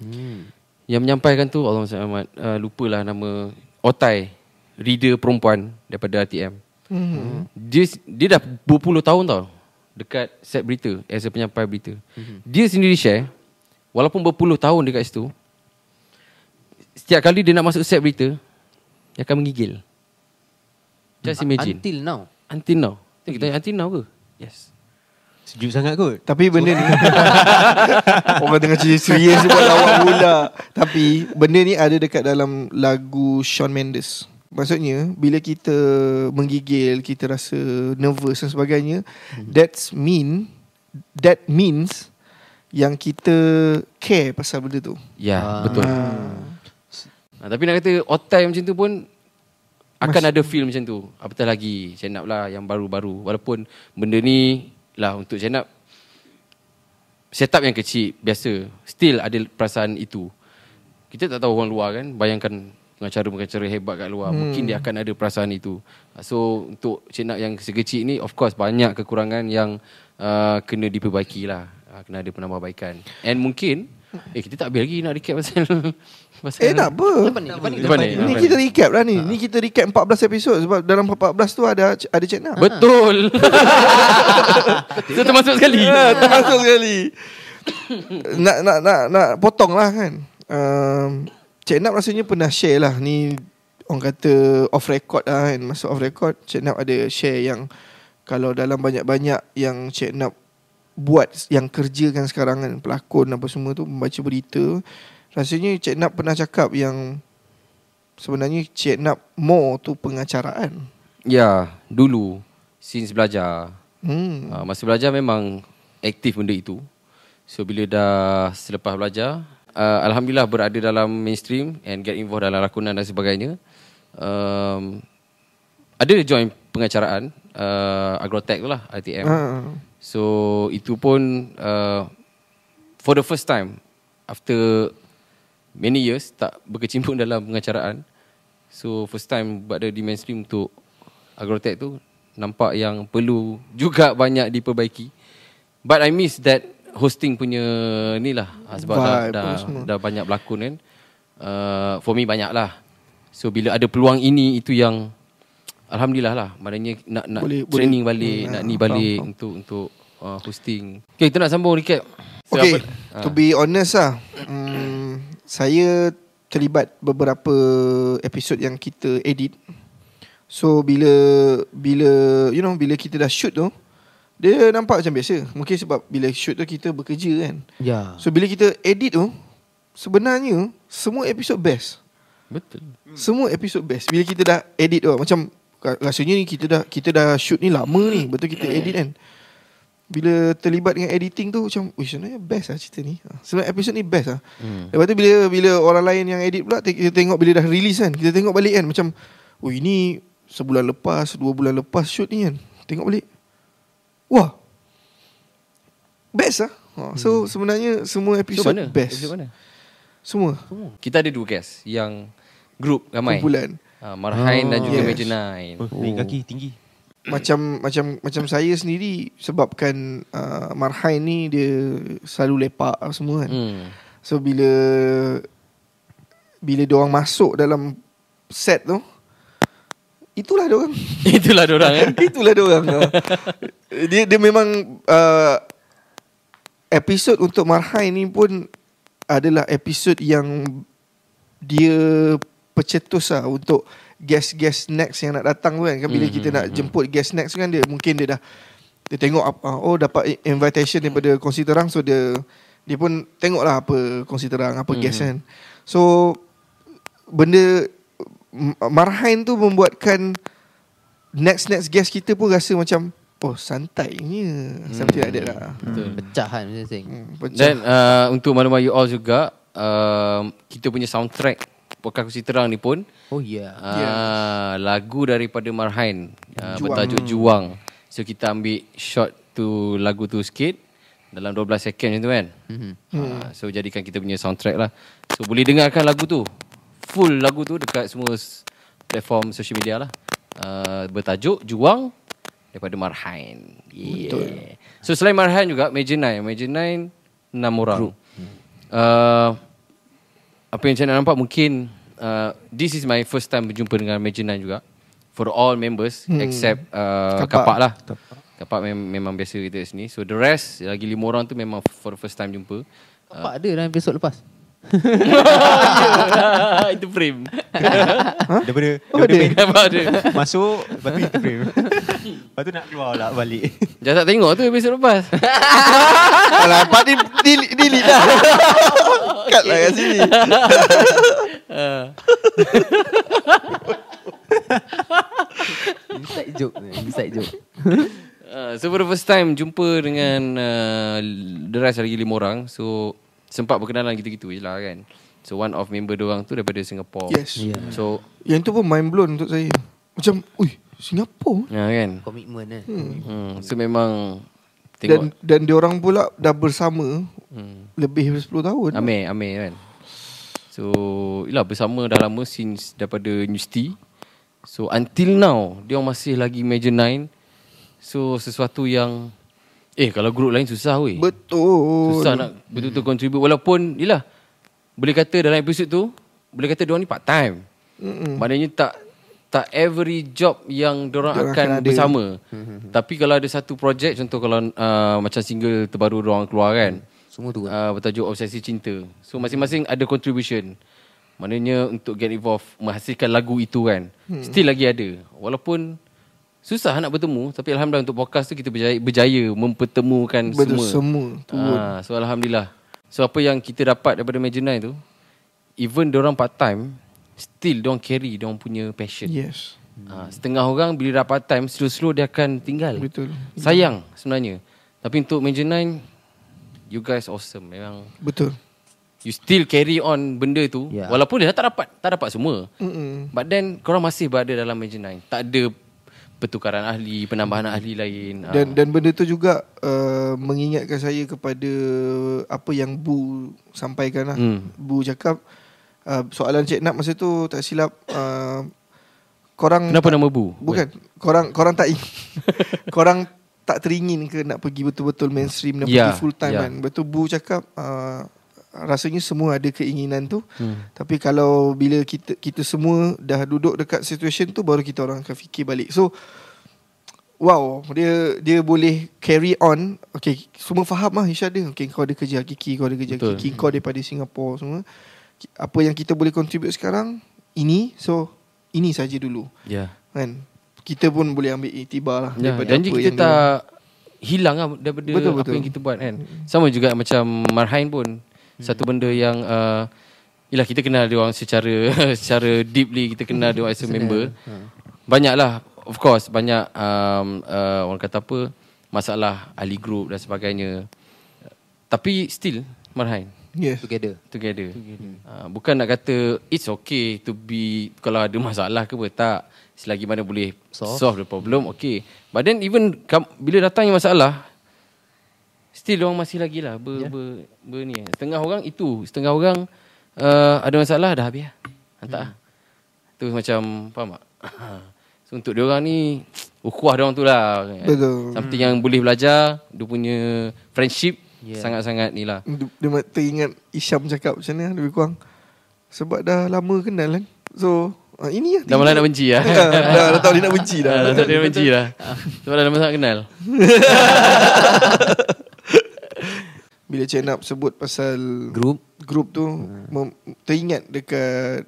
Hmm. yang menyampaikan tu Allah Muhammad uh, lupalah nama Otai reader perempuan daripada RTM. Hmm. Dia dia dah berpuluh tahun tau dekat set berita as a penyampai berita. Dia sendiri share walaupun berpuluh tahun dekat situ setiap kali dia nak masuk set berita dia akan menggigil. Just imagine. Until now Until now. Kita tanya until now ke? Yes. Sejuk sangat kot Tapi benda ni (laughs) Orang tengah cerita serius Buat lawak pula Tapi Benda ni ada dekat dalam Lagu Shawn Mendes Maksudnya Bila kita Menggigil Kita rasa Nervous dan sebagainya That's mean That means Yang kita Care pasal benda tu Ya, Ah. betul. Ha, tapi nak kata otai macam tu pun akan ada feel macam tu. Apatah lagi Up lah yang baru-baru. Walaupun benda ni lah untuk Up setup yang kecil biasa. Still ada perasaan itu. Kita tak tahu orang luar kan. Bayangkan pengacara-pengacara hebat kat luar. Hmm. Mungkin dia akan ada perasaan itu. So untuk Up yang sekecil ni of course banyak kekurangan yang uh, kena diperbaiki lah. Uh, kena ada penambahbaikan. And mungkin (laughs) eh kita tak habis lagi nak recap pasal (laughs) pasal Eh tak apa Lepas ni Lepas ni Lepas ni, Ni lepas kita recap lah ni Ni kita recap 14 episod Sebab dalam 14 tu ada Ada chat nak Betul. (laughs) Itu termasuk sekali. Ya, termasuk sekali. nak nak nak nak potong lah kan. Um, Cik Nap rasanya pernah share lah ni orang kata off record lah kan. Masuk off record Cik Nap ada share yang kalau dalam banyak-banyak yang Cik Nap buat yang kerjakan sekarang kan pelakon apa semua tu membaca berita rasanya Cik Nap pernah cakap yang sebenarnya Cik Nap more tu pengacaraan. Ya, dulu since belajar. Hmm. Uh, masa belajar memang aktif benda itu. So bila dah selepas belajar, uh, alhamdulillah berada dalam mainstream and get involved dalam lakonan dan sebagainya. Um, ada join pengacaraan uh, Agrotech tu lah ITM. Ah. So itu pun uh, for the first time after many years tak berkecimpung (laughs) dalam pengacaraan. So first time berada di mainstream untuk Agrotech tu nampak yang perlu (laughs) juga banyak diperbaiki. But I miss that hosting punya ni lah Ah, sebab dah, Vibe dah, apa semua. dah banyak berlakon kan. Uh, for me banyak lah. So bila ada peluang ini itu yang alhamdulillah lah. Maknanya nak nak Boleh- training boleh. balik, Hmm, nak ni balik faham. untuk untuk uh, hosting. Okay, kita nak sambung recap. So, Okay, apa- to be honest lah, hmm, saya terlibat beberapa episod yang kita edit. So bila bila you know bila kita dah shoot tu, dia nampak macam biasa. Mungkin sebab bila shoot tu kita bekerja kan. Ya So bila kita edit tu, sebenarnya semua episod best. Betul. Semua episod best. Bila kita dah edit tu, macam rasanya ni kita dah kita dah shoot ni lama ni, betul kita edit kan. Bila terlibat dengan editing tu macam, "Wih, sebenarnya best lah cerita ni." Ha, Sebenarnya episod ni best lah. Hmm. Lepas tu bila bila orang lain yang edit pula kita tengok bila dah release kan, kita tengok balik kan macam, "Oh, ini sebulan lepas, dua bulan lepas shoot ni kan." Tengok balik. Wah. Best lah. Ha, so sebenarnya semua So episod mana? best. Episode mana? Semua Kita ada dua guest yang group ramai. kumpulan. Uh, Marhain dan juga yes. Major Nine. Oh, naik kaki tinggi. Macam macam macam saya sendiri sebabkan uh, Marhain ni dia selalu lepak semua kan. Hmm. So bila bila dia orang masuk dalam set tu itulah dia orang. Itulah (laughs) orang kan. itulah dia orang. (laughs) dia dia memang uh, episod untuk Marhain ni pun adalah episod yang dia pencetus lah untuk guest-guest next yang nak datang tu kan. Kan bila Mhm, kita nak mhm. jemput guest next kan dia mungkin dia dah dia tengok apa oh dapat invitation daripada kongsi terang so dia dia pun tengok lah apa kongsi terang apa Mhm. guest kan. So benda Marhain tu membuatkan next next guest kita pun rasa macam oh santainya something like that lah. Betul. Pecahan macam sing. Hmm, pecah. Dan uh, untuk maklumat you all juga, uh, kita punya soundtrack Podcast Kursi Terang ni pun Oh ya. uh, Yeah. lagu daripada Marhain uh, Juang. bertajuk Juang. So kita ambil shot tu lagu tu sikit dalam 12 second macam tu kan. Mhm. Uh, so jadikan kita punya soundtrack lah. So boleh dengarkan lagu tu. Full lagu tu dekat semua platform social media lah. Uh, bertajuk Juang daripada Marhain. Yeah. Betul. So selain Marhain juga Major Nine. Major Nine 6 orang. Uh, apa yang saya nak nampak mungkin uh, this is my first time berjumpa dengan Major Nine juga. For all members hmm. except uh, Kapak. Kapak. lah. Kapak, mem- memang biasa kita sini. So the rest lagi lima orang tu memang for the first time jumpa. Apa ada dalam episod lepas? (laughs) Itu frame. Daripada, Oh, daripada main, Apa ada? masuk, lepas tu itu frame. lepas tu nak keluar lah balik. Jangan tak tengok tu episod lepas. (laughs) Alah, Pak ni delete, delete dah. (laughs) Cut lah kat sini. Inside joke. Inside joke. Uh, so for the first time jumpa dengan uh, the rest lagi lima orang. So sempat berkenalan gitu-gitu je lah kan. So one of member diorang tu daripada Singapore. Yes. Ya. So Yang tu pun mind blown untuk saya. Macam, ui, Singapura. ya kan. Komitmen kan. Hmm. So memang Dan tengok dan dia orang pula dah bersama hmm. lebih daripada 10 tahun. Amir, Amir kan. So Yelah bersama dah lama Since daripada universiti So until now Dia orang masih lagi Major 9 So sesuatu yang Eh kalau grup lain susah weh Betul. Susah nak betul-betul contribute Walaupun Yelah Boleh kata dalam episod tu Boleh kata diorang ni part time Mm-mm. Maknanya tak tak every job yang diorang Diorang akan, akan ada. bersama. Tapi kalau ada satu projek contoh kalau uh, macam single terbaru diorang keluar kan. Semua tu kan. Uh, bertajuk Obsesi Cinta. So masing-masing ada contribution. Maknanya untuk get involved menghasilkan lagu itu kan. Still lagi ada. Walaupun susah nak bertemu tapi alhamdulillah untuk podcast tu kita berjaya, berjaya mempertemukan Betul semua. semua. Ah, so alhamdulillah. So apa yang kita dapat daripada Major Nine tu, even orang part time, still diorang carry diorang punya passion. Yes. Ah, setengah orang bila dah part time, slow-slow dia akan tinggal. Betul. Sayang sebenarnya. Tapi untuk Major Nine, you guys awesome. Memang Betul. you still carry on benda tu, Ya. walaupun dia tak dapat, tak dapat semua. Mm-mm. But then korang masih berada dalam Major Nine. Tak ada pertukaran ahli, penambahan ahli lain. Ah. Dan dan benda tu juga uh, mengingatkan saya kepada apa yang Bu sampaikan lah. Hmm. Bu cakap uh, soalan Cik Nap masa tu tak silap uh, korang Kenapa nama Bu? bukan korang korang tak (laughs) korang tak teringin ke nak pergi betul-betul mainstream nak Ya, pergi full time ya. kan. Betul Bu cakap uh, rasanya semua ada keinginan tu. Hmm. Tapi kalau bila kita kita semua dah duduk dekat situation tu baru kita orang akan fikir balik. So wow, dia dia boleh carry on. Okay, semua faham lah Isha dia. Okay, kau ada kerja Kiki, kau ada kerja Betul. Kiki, kau daripada Singapura semua. Apa yang kita boleh contribute sekarang ini. So ini saja dulu. Ya. Kan? Kita pun boleh ambil iktibar lah Ya, daripada janji apa kita yang dia- tak hilang lah daripada Betul, apa betul. yang kita buat kan. Sama juga macam Marhain pun satu benda yang uh, Yelah kita kenal dia orang secara (laughs) secara deeply kita kenal dia orang as a member. Banyaklah of course banyak um, uh, orang kata apa masalah ahli group dan sebagainya. Tapi still Marhain Yes. Together. together. Uh, bukan nak kata it's okay to be kalau ada masalah ke apa tak. Selagi mana boleh solve, Solve. solve the problem okay. But then even kam, bila datangnya masalah Still orang masih lagi lah ber, yeah. ber, ber, ni. Setengah orang itu, setengah orang uh, ada masalah dah habis lah. Hantar hmm. Tu macam faham tak? (laughs) so untuk dia orang ni (tsk) ukhuwah dia orang tu lah. Betul. Something yang boleh belajar, dia punya friendship Yeah. sangat-sangat ni lah. Dia, dia teringat Isyam cakap macam mana lebih kurang. Sebab dah lama kenal kan. So ah, ini lah. Dah mula nak benci lah. (laughs) dah, dah, dah tahu dia nak benci dah. Dah, dah tak ada benci lah. (laughs) Sebab dah lama sangat kenal. Bila Cik Nap sebut pasal Group. grup tu mem- teringat dekat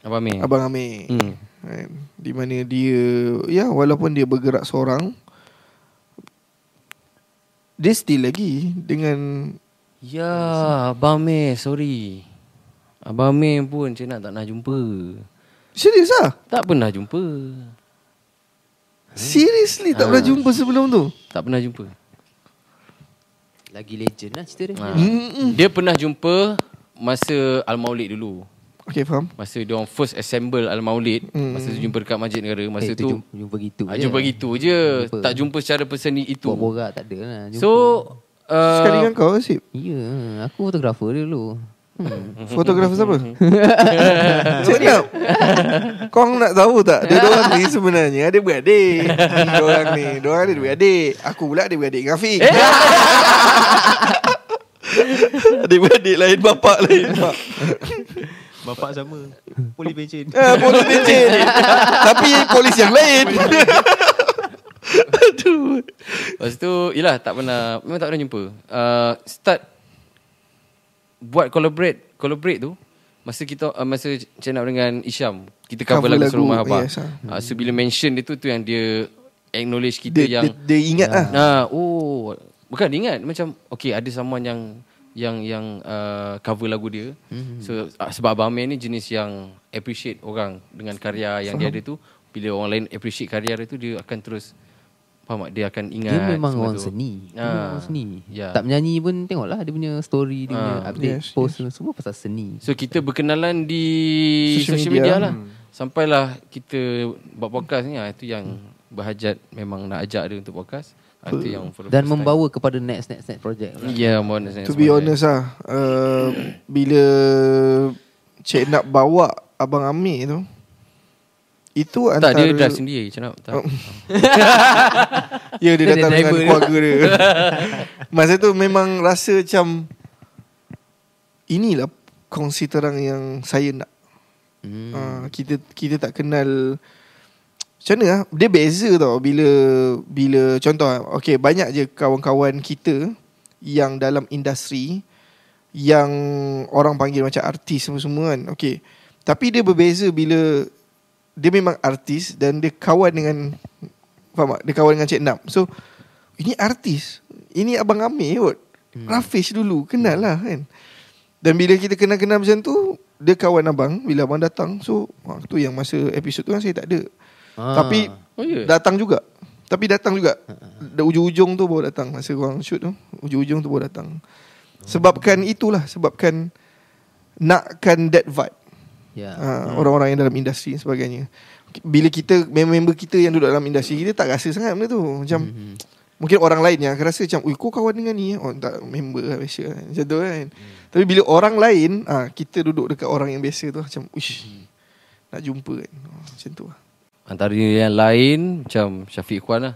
Abang Amir. Abang Amir. Hmm. Kan? Di mana dia ya walaupun dia bergerak seorang dia still lagi dengan Ya, Abang Amir, sorry. Abang Amir pun cik nak tak nak jumpa. serius ah. Tak pernah jumpa. Seriously tak pernah jumpa sebelum tu. Tak pernah jumpa. Lagi legend lah cerita dia. Ha. Hmm. Dia pernah jumpa masa Al-Maulid dulu. Okay faham. Masa dia orang first assemble Al-Maulid. Hmm. Masa tu jumpa dekat Masjid Negara. Masa Eh, tu jumpa, jumpa gitu ah, je. jumpa gitu je. Jumpa. Tak jumpa secara personal itu. Borak tak ada lah. Jumpa. So, uh, Sekali dengan kau Asip. Ya, aku fotografer dia dulu. Hmm. Fotografer siapa? (laughs) Cik Nap. Kau nak tahu tak? Dia orang ni sebenarnya Ada beradik Dia (laughs) orang ni Dia orang ada beradik Aku pula ada beradik dengan Afiq. (laughs) Adik beradik lain Bapak lain. Mak. Bapak sama. Poli pencen. Ah, Polis pencen Tapi polis yang lain. Aduh. Lepas tu Yelah tak pernah Memang tak pernah jumpa. Uh, Start Buat collaborate Collaborate tu Masa kita uh, Masa Nak dengan Isyam Kita cover, Cover lagu, lagu, Suruh Mahabah yes, ah. uh, So bila mention dia tu Tu yang dia Acknowledge kita dia, yang dia, dia ingat lah Ah, oh, bukan dia ingat macam okay ada someone yang yang yang uh, cover lagu dia. Mm-hmm. So uh, sebab Abang Amir ni jenis yang appreciate orang dengan karya yang dia ada tu. Bila orang lain appreciate karya dia tu dia akan terus faham tak? Dia akan ingat Dia memang orang tu. seni. Dia Ah, memang orang seni. ya. Tak menyanyi pun tengoklah dia punya story, dia punya Ah, update, yes, post semua pasal seni. So kita berkenalan di Social social, media. media, lah. Sampailah kita buat podcast ni ah itu yang berhajat memang nak ajak dia untuk podcast. Ah, Itu yang Dan first time. membawa kepada next next next project. lah. Ya, yeah, mohon To be honest lah uh, Bila Cik nak bawa Abang Amir tu Itu Tak antara dia drive sendiri macam mana? Oh. (laughs) Ya dia Dia datang dengan keluarga dia (laughs) Masa tu memang rasa macam Inilah kongsi terang yang saya nak Hmm. uh, Kita kita tak kenal Macam mana lah Dia beza tau Bila Bila Contoh lah, Okay banyak je kawan-kawan kita Yang dalam industri Yang Orang panggil macam artis semua-semua kan Okay Tapi dia berbeza bila Dia memang artis Dan dia kawan dengan Faham tak? Dia kawan dengan Cik Nap So Ini artis. Ini Abang Amir kot. Hmm. Rafish dulu Kenal lah kan? Dan bila kita kenal-kenal macam tu Dia kawan abang Bila abang datang. So Waktu yang masa episod tu kan Saya tak ada. Ah. Tapi Oh, ya? Datang juga. Tapi datang juga. Dah ujung-ujung tu baru datang Masa korang shoot tu. Ujung-ujung tu baru datang. Sebabkan itulah Sebabkan Nakkan that vibe Ya. uh, Orang-orang yang dalam industri dan sebagainya Bila kita Member-member kita yang duduk dalam industri Kita tak rasa sangat benda tu Macam Mhm. Mungkin orang lain yang akan rasa macam Ui kau kawan dengan ni eh?" Oh tak member lah biasa kan. Macam tu kan Tapi bila orang lain ah Kita duduk dekat orang yang biasa tu Macam Uish Nak jumpa kan oh, Macam tu lah Antara yang lain macam Syafiq Ikhwan lah.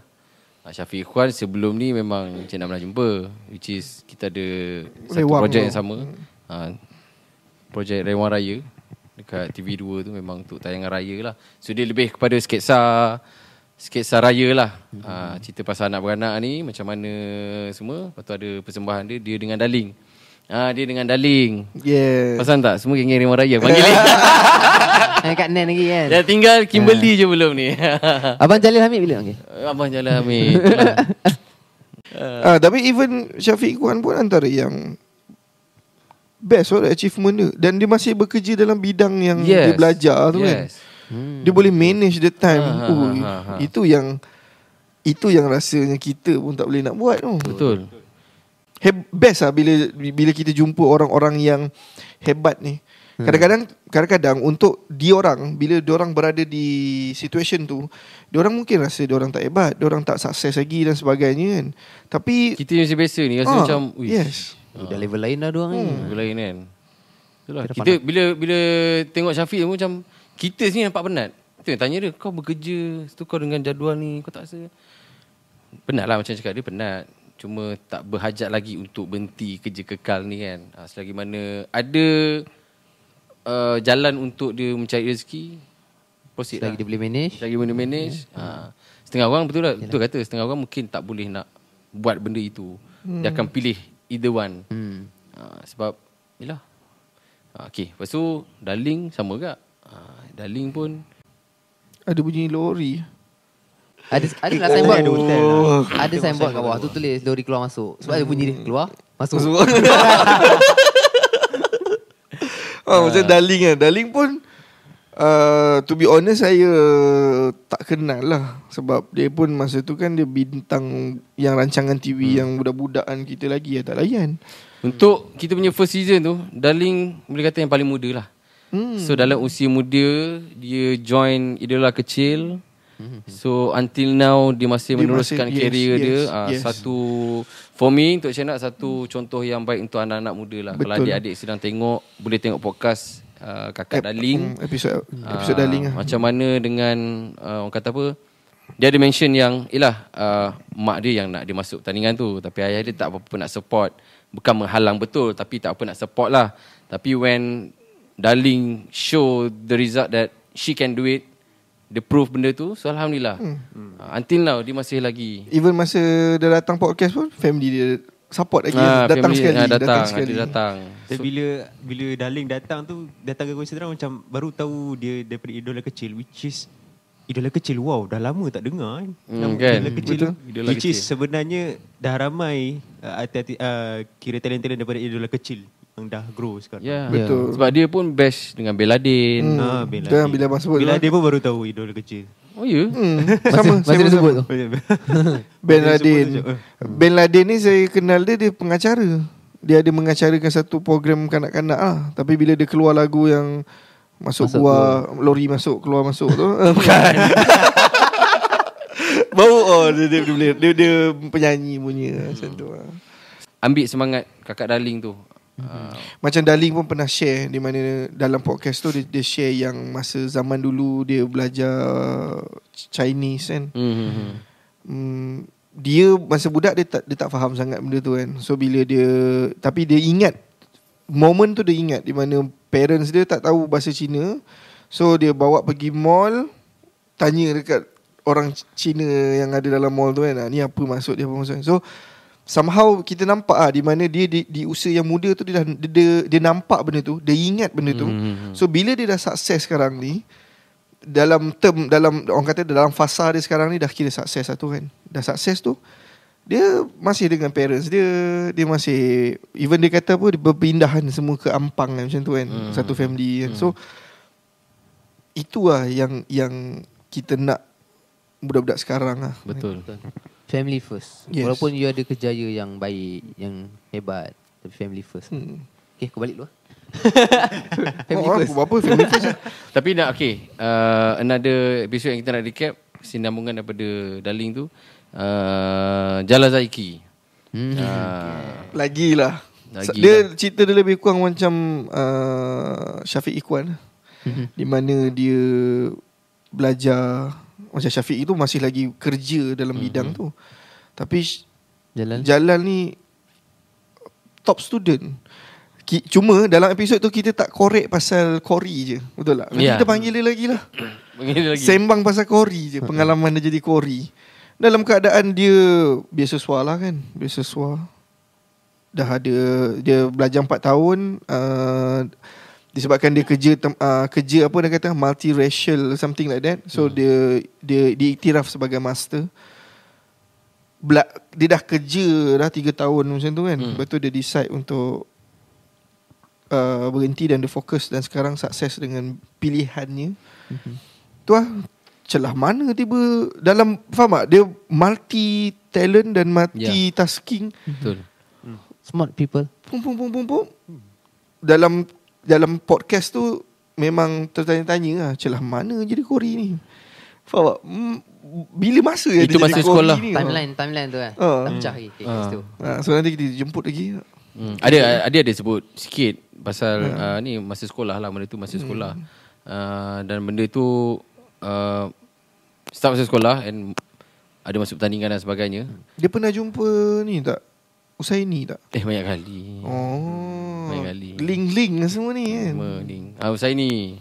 Ah, Syafiq Ikhwan sebelum ni memang Cik nak pernah jumpa. Which is kita ada satu Rewang projek yang sama. Ha, projek Rewang Raya. Dekat TV2 tu memang untuk tayangan raya lah. So dia lebih kepada sketsa sketsa raya lah. Ha, cerita pasal anak beranak ni macam mana semua. Lepas tu ada persembahan dia. Dia dengan Daling. Ha, dia dengan Daling. Yeah Pasal tak? Semua geng-geng Raya panggil dia. (laughs) Eh, kat Nen lagi kan. Dah tinggal Kimberly je belum ni. (laughs) Abang Jalil Hamid bila? Okay. Abang jalan ambil. Itulah. (laughs) ah, Tapi even Syafiq Ikhwan pun antara yang Best what achievement dia Dan dia masih bekerja dalam bidang yang Dia belajar tu kan yes. Hmm. Dia boleh manage the time Ha, ha, Ui, ha, ha. Itu yang Itu yang rasanya kita pun tak boleh nak buat tu Betul. Heb, best lah bila bila kita jumpa orang-orang yang hebat ni. Kadang-kadang kadang-kadang untuk diorang bila diorang berada di situation tu, diorang mungkin rasa diorang tak hebat, diorang tak sukses lagi dan sebagainya kan. Tapi Kita yang biasa ni rasa Ah, macam yes. Dah level lain dah diorang ni. Itu lain kan Itulah. Kira Kita bila bila tengok Syafiq tu macam kita sini nampak penat. Kita tanya dia kau bekerja, tu kau dengan jadual ni kau tak rasa penat lah macam cakap dia penat. Cuma tak berhajat lagi untuk berhenti kerja kekal ni kan. Ha, selagi mana ada uh, jalan untuk dia mencari rezeki, proceed Selagi lah. dia boleh manage. Selagi mana manage. Ha, setengah orang betul lah. Betul kata setengah orang mungkin tak boleh nak buat benda itu. Dia akan pilih either one. Hmm. Ha, sebab Yelah ha, Okay Lepas tu Darling sama juga ha, Darling pun ada bunyi lori. Ada ada lah signboard. ada hotel lah. Oh. Ada signboard kat bawah tu tulis lori keluar masuk. Sebab ada bunyi dia keluar, masuk. Oh, (laughs) (laughs) macam Darling kan. Darling pun uh, to be honest saya tak kenal lah sebab dia pun masa tu kan dia bintang yang rancangan TV hmm. yang budak-budakan kita lagi ya tak layan. Untuk kita punya first season tu Darling Boleh kata yang paling muda lah Hmm. So dalam usia muda Dia join idola kecil So until now Dia masih Dia meneruskan masih- yes, career dia yes, Ah, yes. Satu For me Untuk Channel Satu contoh yang baik Untuk anak-anak muda lah Kalau Betul. adik-adik sedang tengok Boleh tengok podcast uh, Kakak Darling. Hmm, episod episod Ah, Darling lah. Macam mana dengan uh, Orang kata apa? Dia ada mention yang Yelah uh, Mak dia yang nak dia masuk pertandingan tu. Tapi ayah dia tak apa-apa nak support. Bukan menghalang betul Tapi tak apa nak support lah. Tapi when Darling show the result that She can do it Dia prove benda tu So Alhamdulillah. Hmm. uh, Until now Dia masih lagi. Even masa dia datang podcast pun family dia support lagi Ah, datang family, sekali ah, datang, datang, sekali. Datang Dan bila bila Darling datang tu datang ke Terang macam baru tahu dia daripada idola kecil which is idola kecil wow dah lama tak dengar kan. Hmm, Nama kan? Idola kecil Betul. Idola which kecil. is sebenarnya dah ramai uh, hati-hati uh, kira talent-talent daripada idola kecil yang dah grow sekarang. Ya Betul. Sebab dia pun best Dengan Beladin Hmm. Ah, Dan Laden. bila abang sebut Bila tu, dia pun baru tahu idola kecil. Oh ya Hmm, (laughs) Masa, sama masa dia sama, sebut tu. Ben Dia Laden. Ben Laden ni saya kenal dia dia pengacara. Dia ada mengacarakan satu program kanak-kanak lah. Tapi bila dia keluar lagu yang masuk, Masuk gua, lori masuk keluar masuk tu, eh, bukan. (laughs) (laughs) Bau oh dia dia, dia, boleh- dia, dia penyanyi punya macam tu lah. Ambil semangat Kakak Darling tu uh, Macam Darling pun pernah share di mana dalam podcast tu dia, dia share yang masa zaman dulu dia belajar Chinese kan. hmm, hmm, hmm. Hmm, dia masa budak dia tak dia tak faham sangat benda tu kan. So bila dia tapi dia ingat moment tu dia ingat di mana parents dia tak tahu bahasa Cina. So dia bawa pergi mall tanya dekat orang Cina yang ada dalam mall tu kan. "Ah, Ni apa maksud dia apa maksud. So somehow kita nampak ah di mana dia di, di usia yang muda tu dia dah dia, dia, dia nampak benda tu, dia ingat benda tu. Hmm. So bila dia dah sukses sekarang ni dalam term dalam orang kata dalam fasa dia sekarang ni dah kira sukses satu kan. Dah sukses tu dia masih dengan parents dia dia masih even dia kata apa dia berpindahan semua ke Ampang kan, macam tu kan Hmm. satu family kan. So itu lah yang yang kita nak budak-budak sekarang lah. Betul Family first. Yes. Walaupun you ada kejaya yang baik, yang hebat, tapi family first. Hmm. Okay, kau balik dulu. lah. (laughs) Family oh, first. Apa, apa family first lah. (laughs) Tapi nak okay uh, Another episode yang kita nak recap Sinambungan daripada Darling tu uh, Jala Zaiki Hmm. uh, Lagi lah. Lagi dia lah. cerita dia lebih kurang macam uh, Syafiq Ikhwan. di mana dia belajar macam Syafiq itu masih lagi kerja dalam bidang tu. Tapi Jalan. Jalan ni top student. Ki, cuma dalam episod tu kita tak korek pasal Kori je. Betul tak? Nanti Ya. Kita panggil dia lagi lah. (coughs) Begini lagi Sembang pasal Kori je. Pengalaman dia jadi Kori. Dalam keadaan dia beasiswa lah kan. Beasiswa. Dah ada, dia belajar 4 tahun. Uh, disebabkan dia kerja tem, uh, kerja apa dia kata multiracial something like that. So Hmm. dia dia diiktiraf sebagai master. Bela, dia dah kerja dah 3 tahun macam tu kan. Hmm. Lepas tu dia decide untuk uh, berhenti dan dia fokus dan sekarang sukses dengan pilihannya. Tu lah celah mana tiba dalam faham tak dia multi talent dan multitasking Betul Smart people. pum pum pum pum pum dalam dalam podcast tu memang tertanya-tanya lah celah mana jadi Kori ni. Faham tak? Hmm, bila masa ya Itu masa sekolah. ni? Timeline timeline tu kan. Ah. Tak pecah lagi okay, Ah. tu. Ha, so nanti kita jemput lagi. Hmm. Ada ada ada sebut sikit pasal uh, ni masa sekolah lah benda tu masa sekolah. Uh, dan benda tu uh, start masa sekolah and ada masuk pertandingan dan sebagainya. Dia pernah jumpa ni tak? Usaini tak? Eh banyak kali. Oh. Banyak kali. Link-link semua ni kan. Ah saya ni.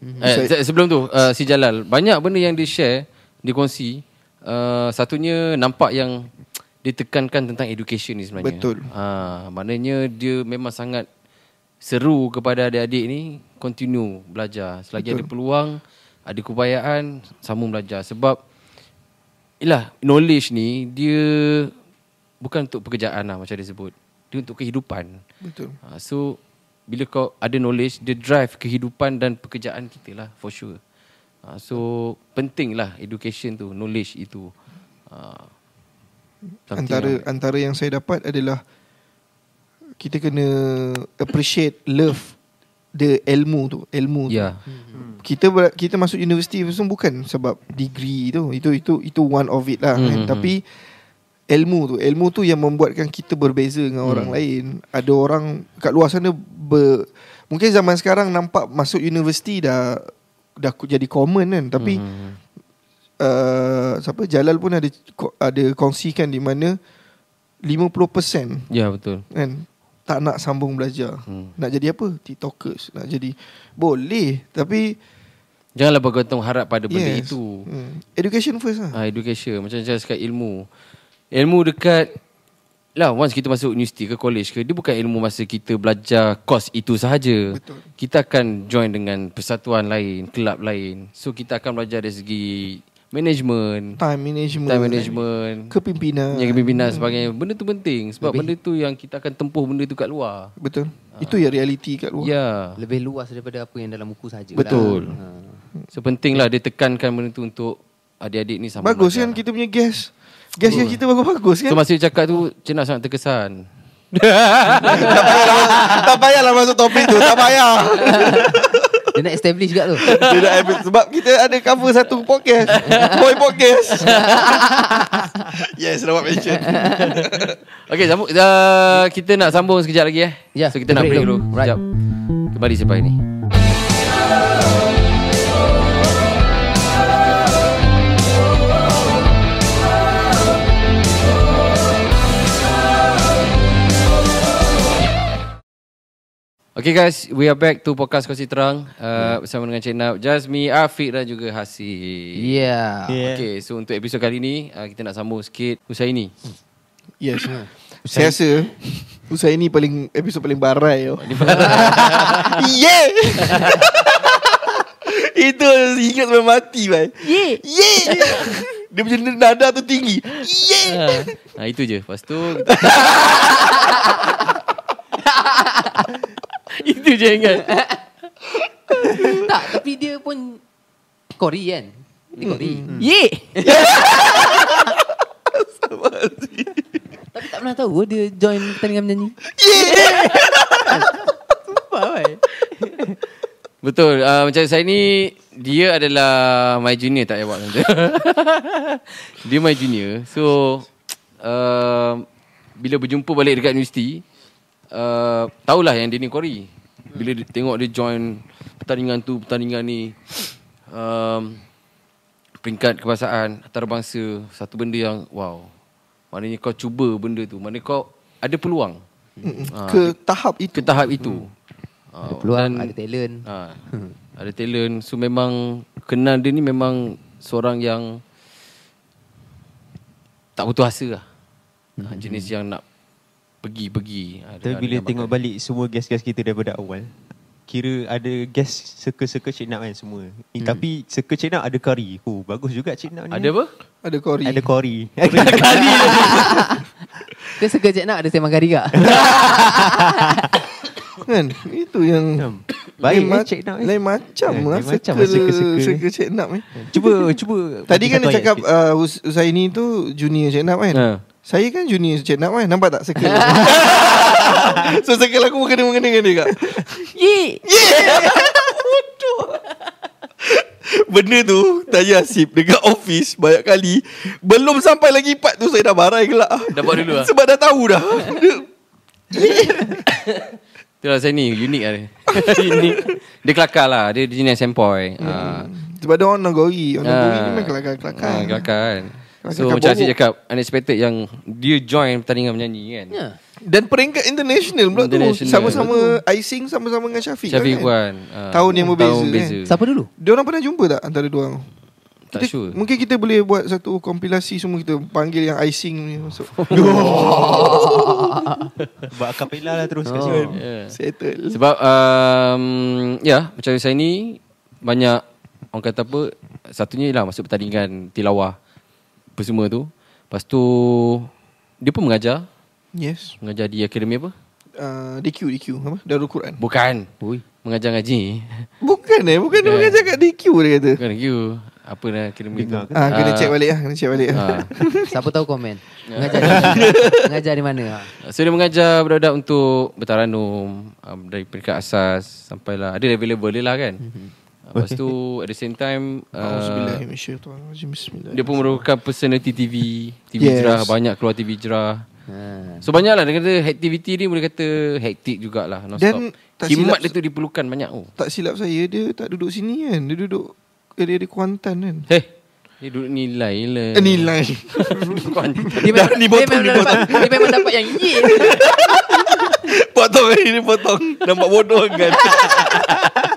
Eh, se- sebelum tu uh, si Jalal banyak benda yang dia share, dia kongsi. Uh, satunya nampak yang dia tekankan tentang education ni sebenarnya. Betul. Ah, maknanya dia memang sangat seru kepada adik-adik ni continue belajar. Selagi Betul. ada peluang, ada keupayaan, sambung belajar sebab Yalah, knowledge ni dia bukan untuk pekerjaan lah macam dia sebut. Dia untuk kehidupan. Betul. Ha, so bila kau ada knowledge dia drive kehidupan dan pekerjaan kita lah for sure. Ha, so penting lah education tu, knowledge itu. Something Antara yang- antara yang saya dapat adalah kita kena appreciate love the ilmu tu, ilmu tu. Ya. Kita ber- kita masuk universiti tu bukan sebab degree tu. Itu itu itu one of it lah Hmm, kan. hmm, Tapi ilmu tu, ilmu tu yang membuatkan kita berbeza dengan Hmm. orang lain. Ada orang kat luar sana ber, mungkin zaman sekarang nampak masuk universiti dah dah jadi common kan. Tapi Hmm. uh, siapa Jalal pun ada ada kongsikan di mana 50% Ya betul. kan tak nak sambung belajar. Hmm. Nak jadi apa? TikTokers. Nak jadi boleh tapi Janganlah bergantung harap pada benda yes. itu. Hmm. Education first lah. Ha, education macam saya cakap ilmu. Ilmu dekat lah once kita masuk universiti ke college ke dia bukan ilmu masa kita belajar course itu sahaja. Betul. Kita akan join dengan persatuan lain, kelab lain. So kita akan belajar dari segi management, Time management. time management, Kepimpinan. yang kepimpinan sebagainya. Benda tu penting sebab Lebih- benda tu yang kita akan tempuh benda tu kat luar. Betul. Itu yang reality kat luar. Ya. Lebih luas daripada apa yang dalam buku saja. Betul. Lah. Ha. So pentinglah dia tekankan benda tu untuk adik-adik ni sama Bagus belajar. kan kita punya guest. Guest yang kita bagus-bagus kan. So masa dia cakap tu Cik nak sangat terkesan tak payahlah masuk topik tu. Tak payah. Dia nak establish juga tu. Dia habis. Sebab kita ada cover satu podcast. Boy podcast. yes, dapat mention. Okay sambung uh, Kita nak sambung sekejap lagi eh Ya, So kita nak break break dulu dulu. Right. Sekejap Kembali selepas ini Okay guys, we are back to podcast Kongsi Terang uh, bersama dengan Cik Nab, Jazmi, Afiq dan juga Hasib. Yeah. Yeah. Okay, so untuk episod kali ni uh, kita nak sambung sikit Husaini. Yes. (coughs) Saya rasa Usai ni paling episod paling barai yo. (laughs) yeah. (laughs) Itu ingat sampai mati bai. Yeah. Yeah. Dia punya nada tu tinggi. Yeah. Ha, itu je. Lepas tu (laughs) (laughs) Itu je ingat. (laughs) tak, tapi dia pun Kori kan? Dia Kori. Hmm. Ye! (laughs) tapi tak pernah tahu dia join pertandingan menyanyi. Sumpah, bai. Betul. Uh, macam saya ni dia adalah my junior tak payah buat macam tu. dia my junior. So uh, bila berjumpa balik dekat universiti uh, tahulah yang ni Kori. Bila dia tengok dia join pertandingan tu, pertandingan ni um, peringkat kebangsaan antarabangsa satu benda yang wow. Maknanya kau cuba benda tu. Maknanya kau ada peluang. Ah, Ke tahap itu. ke tahap itu. Ada Ah, peluang, dan- ada talent. Ha, ada talent. So memang kenal dia ni memang seorang yang tak putus asa lah. Ha, jenis yang nak pergi-pergi. Ha, Tapi bila tengok makan. balik semua guest-guest kita daripada awal Kira ada guest circle-circle Cik Nak kan semua eh, Tapi circle Cik Nak ada kari Oh bagus juga Cik Nak ni Ada apa? Ada Kori. Ada kori (laughs) Ke sekejap nak ada sembang kari kak? (laughs) Kan? Itu yang Baik lain, eh Cik Nak eh. lain macam Eh, lah lain macam circle, circle Cik Nap ni. Cuba cuba Tadi kan dia bagi satu cakap ayat sikit. uh, Us- Usaini tu junior Cik Nap kan? Ha. Saya kan junior Cik Nap kan? Nampak tak circle? (laughs) So circle aku mengena-mengena dengan dia kak Ye. Benda tu Tanya Asif Dekat office Banyak kali. Belum sampai lagi part tu Saya dah barai gelak Dah buat dulu lah. Sebab dah tahu dah. Itulah saya ni Unik lah dia. (laughs) Unik. Dia kelakar lah. Dia jenis sempoi ah. Sebab dia orang nagori Orang Ah. nagori ni memang kelakar-kelakar. Ah, Kelakar kan So Kelakar macam Asyik cakap Unexpected yang Dia join pertandingan menyanyi kan Ya. Dan peringkat international pula tu. Sama-sama Icing sama-sama dengan Syafiq, Syafiq kan? Wan ah, Tahun yang berbeza, Tahun kan? beza Siapa dulu? Dia orang pernah jumpa tak Antara dua orang Tak kita, sure Mungkin kita boleh buat Satu kompilasi semua Kita panggil yang Icing ni masuk (laughs) (laughs) Buat acapella lah terus Oh. yeah. Settle Sebab um, Ya Macam saya ni Banyak Orang kata apa Satunya lah Masuk pertandingan Tilawah Apa semua tu Lepas tu Dia pun mengajar Yes Mengajar di akademi apa uh, DQ DQ Apa Darul Quran Bukan Ui. Mengajar ngaji Bukan eh Bukan dia Bukan. mengajar kat DQ dia kata Bukan you Apa nak akademi tu Dengar ke? Ah, kena Ah. check balik lah Kena check balik lah Ah. (laughs) Siapa tahu komen. Mengajar di mana? (laughs) Mengajar di mana? Ha. So dia mengajar budak-budak untuk bertaranum um, dari peringkat asas sampailah ada level-level dia lah kan. Lepas tu at the same time uh, dia pun merupakan personality TV, TV Yes. Jerah banyak keluar TV Jerah. Ha. So banyak lah dia kata activity ni boleh kata hektik jugalah non Dan tak silap- dia tu diperlukan banyak oh. Tak silap saya Dia tak duduk sini kan Dia duduk Dia di Kuantan kan Heh, dia duduk nilai lah. Eh, Nilai (laughs) Dia memang, ni potong, dia memang, dapat, dia memang dapat yang ye. (laughs) Potong hari ni potong Nampak bodoh kan (laughs)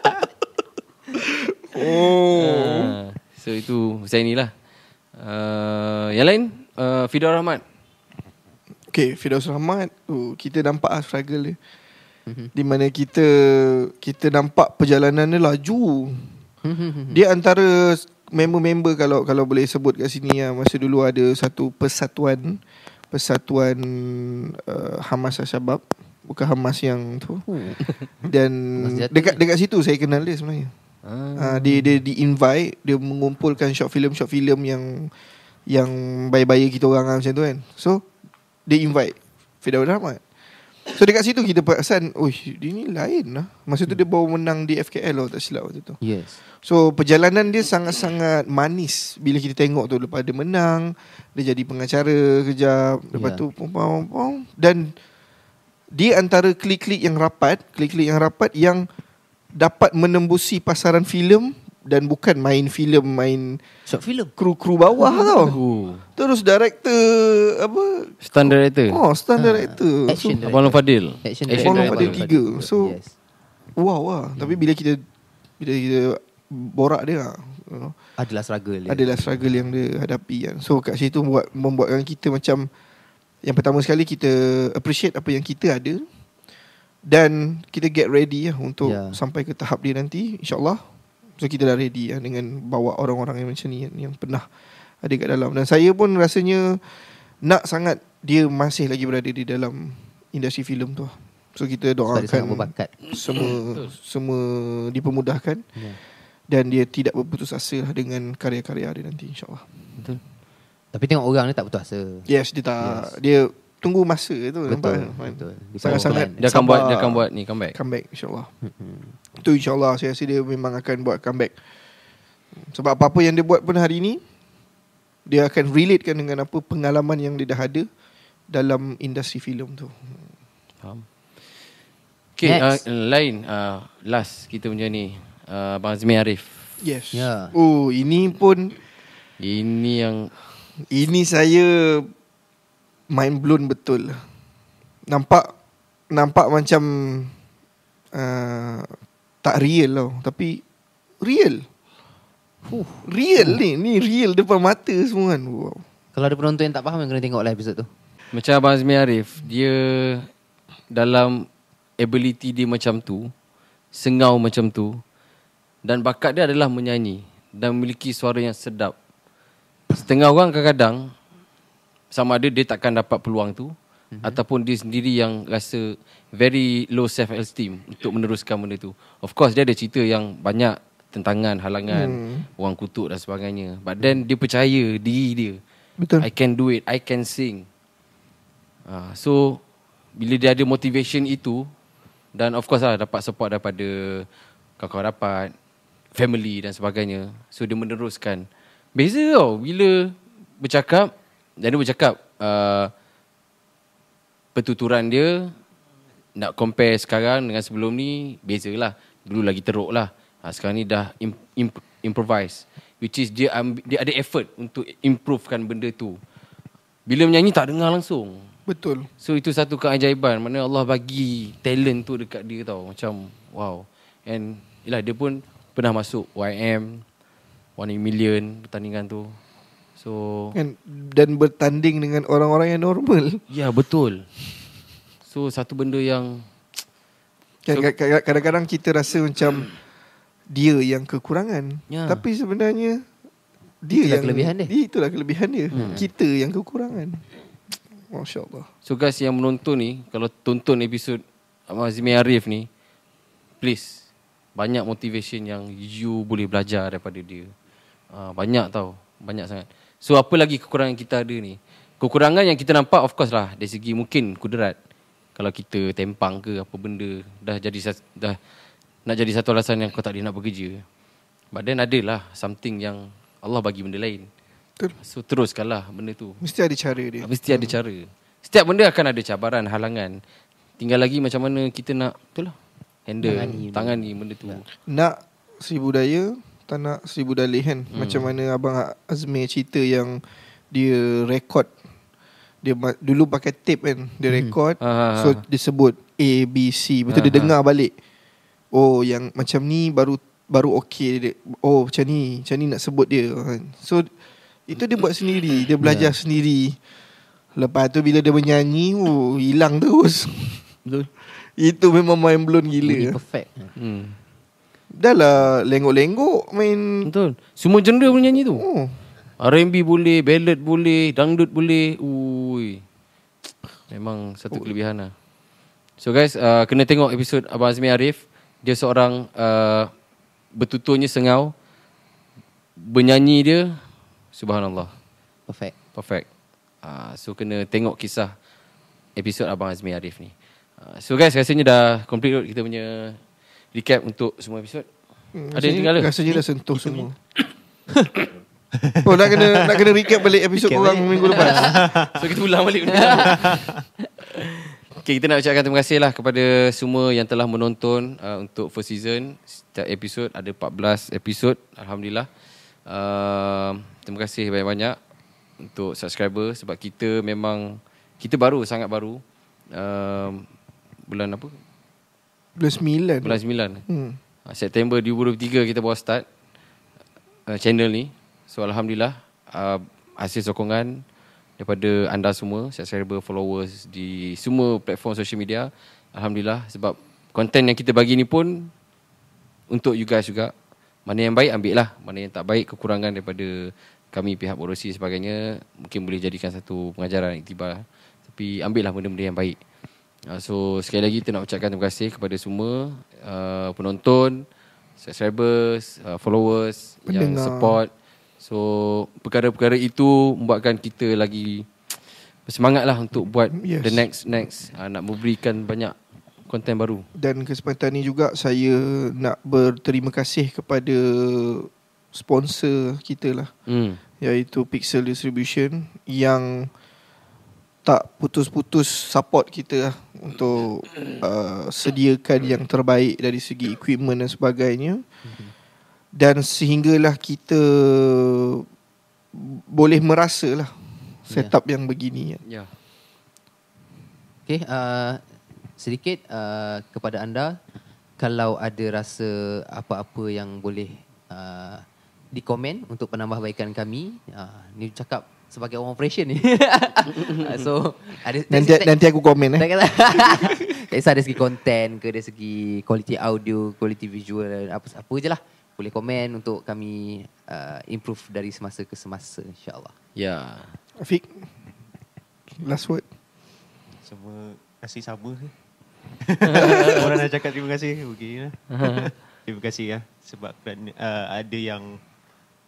Oh. Ah, so itu saya ni lah. Uh, yang lain? Uh, Fidau Rahmat. Okay Firdaus Rahmat oh, Kita nampak lah struggle dia. Di mana kita Kita nampak perjalanan dia laju. Dia antara member-member kalau kalau boleh sebut kat sini ya masa dulu ada satu persatuan persatuan uh, Hamas Al-Shabab bukan Hamas yang tu. Dan Hamas jatuh dekat dekat situ saya kenal dia sebenarnya ah. dia dia di invite dia mengumpulkan short film short film yang yang bayi-bayi kita orang lah macam tu kan so dia invite Firdaus Rahmat So dekat situ kita perasan Oh dia ni lain lah Masa tu dia baru menang di FKL lah Tak silap waktu tu Yes. So perjalanan dia sangat-sangat manis Bila kita tengok tu Lepas dia menang Dia jadi pengacara kejap Lepas Ya. tu pom, pom, pom. Dan Dia antara klik-klik yang rapat Klik-klik yang rapat Yang Dapat menembusi pasaran filem Dan bukan main filem Main Short film. kru-kru bawah tau Oh. Terus director Apa Stunt director. Oh stand director Ah, Action so, director. Abang Long Fadil. Action Abang director. Fadil tiga. So- yes. Wow lah Tapi bila kita Bila kita Borak dia lah, you know, Adalah struggle dia. Adalah struggle yang dia hadapi kan So kat situ buat Membuatkan kita macam Yang pertama sekali kita Appreciate apa yang kita ada Dan Kita get ready lah Untuk Ya. sampai ke tahap dia nanti InsyaAllah So kita dah ready lah Dengan bawa orang-orang yang macam ni Yang pernah Ada kat dalam Dan saya pun rasanya Nak sangat Dia masih lagi berada di dalam Industri filem tu So kita dia doakan semua semua dipermudahkan Ya. dan dia tidak berputus asa lah dengan karya-karya dia nanti insyaallah. Betul. Tapi tengok orang ni tak putus asa. Yes, dia tak dia tunggu masa tu Betul, nampak. betul. Dia Sangat-sangat power Dia akan buat dia akan buat ni comeback. comeback insyaallah. Hmm. Tu insyaallah saya rasa dia memang akan buat comeback. Sebab apa-apa yang dia buat pun hari ni dia akan relatekan dengan apa pengalaman yang dia dah ada dalam industri filem tu. Faham. Okay, uh, lain uh, last kita punya ni uh, Abang Azmi Arif. Yes. Ya. Oh, ini pun Ini yang Ini saya mind blown betul. Nampak nampak macam uh, tak real tau, tapi real. Huh, real ni, ni real depan mata semua kan. Wow. Kalau ada penonton yang tak faham yang kena tengok lah episod tu. macam Abang Azmi Arif, dia dalam ability dia macam tu, sengau macam tu dan bakat dia adalah menyanyi dan memiliki suara yang sedap. Setengah orang kadang-kadang sama ada dia takkan dapat peluang tu mm-hmm. ataupun dia sendiri yang rasa very low self esteem untuk meneruskan benda tu. Of course dia ada cerita yang banyak tentangan, halangan, hmm. orang kutuk dan sebagainya. But then dia percaya diri dia. Betul. I can do it, I can sing. Uh, so bila dia ada motivation itu dan of course lah dapat support daripada kawan-kawan rapat, family dan sebagainya. So dia meneruskan. Beza tau bila bercakap dan dia bercakap uh, pertuturan dia nak compare sekarang dengan sebelum ni bezalah. Dulu lagi teruk lah. Ha, sekarang ni dah im, im, improvise. Which is dia, ambil, dia ada effort untuk improvekan benda tu. Bila menyanyi tak dengar langsung. Betul. So itu satu keajaiban Mana Allah bagi talent tu dekat dia tau Macam wow And yelah dia pun pernah masuk YM One Million pertandingan tu So Kan dan bertanding dengan orang-orang yang normal. Ya betul So satu benda yang Kan So- so, kadang-kadang kita rasa macam dia yang kekurangan. Ya. Tapi sebenarnya dia Itulah yang kelebihan dia. Itulah kelebihan dia. Hmm. Kita yang kekurangan. Masya-Allah. So guys yang menonton ni Kalau tonton episod Azmi Arif ni Please Banyak motivation yang You boleh belajar daripada dia uh, Banyak tau Banyak sangat So apa lagi kekurangan kita ada ni Kekurangan yang kita nampak Of course lah Dari segi mungkin kudrat Kalau kita tempang ke Apa benda Dah jadi dah Nak jadi satu alasan yang kau tak boleh nak bekerja But then adalah Something yang Allah bagi benda lain Betul. So teruskanlah benda tu Mesti ada cara dia. Mesti ada cara. Setiap benda akan ada cabaran, halangan. Tinggal lagi macam mana kita nak betul lah. Handle, Tangani tangani, benda tu. Nak seribu daya, tak nak seribu dalih kan. Hmm. Macam mana Abang Azmi cerita yang dia rekod. Dia ma- dulu pakai tape kan. Dia rekod. Ah, ah, So ah. dia sebut A, B, C. Betul dia Ah, ah. dengar balik. Oh yang macam ni baru baru okey dia. Oh macam ni. Macam ni nak sebut dia. kan. So itu dia buat sendiri. Dia belajar sendiri. Lepas tu bila dia menyanyi, oh hilang terus. Betul. Itu memang mind blown Bunyi gila. perfect. Hmm. Dah lah lenggok-lenggok main Betul. Semua genre boleh nyanyi tu. Oh. R&B boleh, ballad boleh, dangdut boleh. Ui. Memang satu kelebihan lah. So guys, uh, kena tengok episod Abang Azmi Arif. Dia seorang uh, bertuturnya sengau. Bernyanyi dia, subhanallah. Perfect. Perfect. Uh, so kena tengok kisah episod Abang Azmi Arif ni. Uh, so guys, rasanya dah complete kot kita punya recap untuk semua episod. Hmm, Ada yang tinggal ke? Rasanya dah sentuh semua. (laughs) oh nak kena nak kena recap balik episod Recap korang balik. minggu lepas. (laughs) So kita ulang balik benda. (laughs) Okay, kita nak ucapkan terima kasih lah kepada semua yang telah menonton uh, untuk first season. Setiap episod ada 14 episod. Alhamdulillah. Uh, terima kasih banyak-banyak untuk subscriber sebab kita memang kita baru sangat baru. Uh, bulan apa? Bulan sembilan. Bulan 9. Hmm. Uh, September 2023 kita bawa start uh, channel ni. So alhamdulillah uh, hasil sokongan daripada anda semua, subscriber, followers di semua platform social media. Alhamdulillah sebab konten yang kita bagi ni pun untuk you guys juga. Mana yang baik ambil lah, mana yang tak baik kekurangan daripada kami pihak Borosi sebagainya mungkin boleh jadikan satu pengajaran iktibar. Tapi ambil lah benda-benda yang baik. Uh, so sekali lagi kita nak ucapkan terima kasih kepada semua uh, penonton, subscribers, uh, followers yang Pendengar. support. So perkara-perkara itu membuatkan kita lagi bersemangat lah untuk buat Yes. the next next uh, nak memberikan banyak konten baru. Dan kesempatan ni juga saya nak berterima kasih kepada sponsor kita lah. Hmm. Iaitu Pixel Distribution yang tak putus-putus support kita lah untuk uh, sediakan yang terbaik dari segi equipment dan sebagainya. Dan sehinggalah kita boleh merasa lah setup yang begini. Ya. Okay, uh, sedikit uh, kepada anda kalau ada rasa apa-apa yang boleh uh, dikomen untuk penambahbaikan kami, uh, ni cakap sebagai orang operation ni. (laughs) So ada Nanti nanti aku komen eh. tak (laughs) kisah dari segi konten ke dari segi quality audio, quality visual apa apa je lah. Boleh komen untuk kami uh, improve dari semasa ke semasa insya-Allah. Ya. Afiq Last word Semua kasih sama ke? (laughs) Orang nak cakap terima kasih Okay lah Terima kasih ya Sebab kerana, uh, ada yang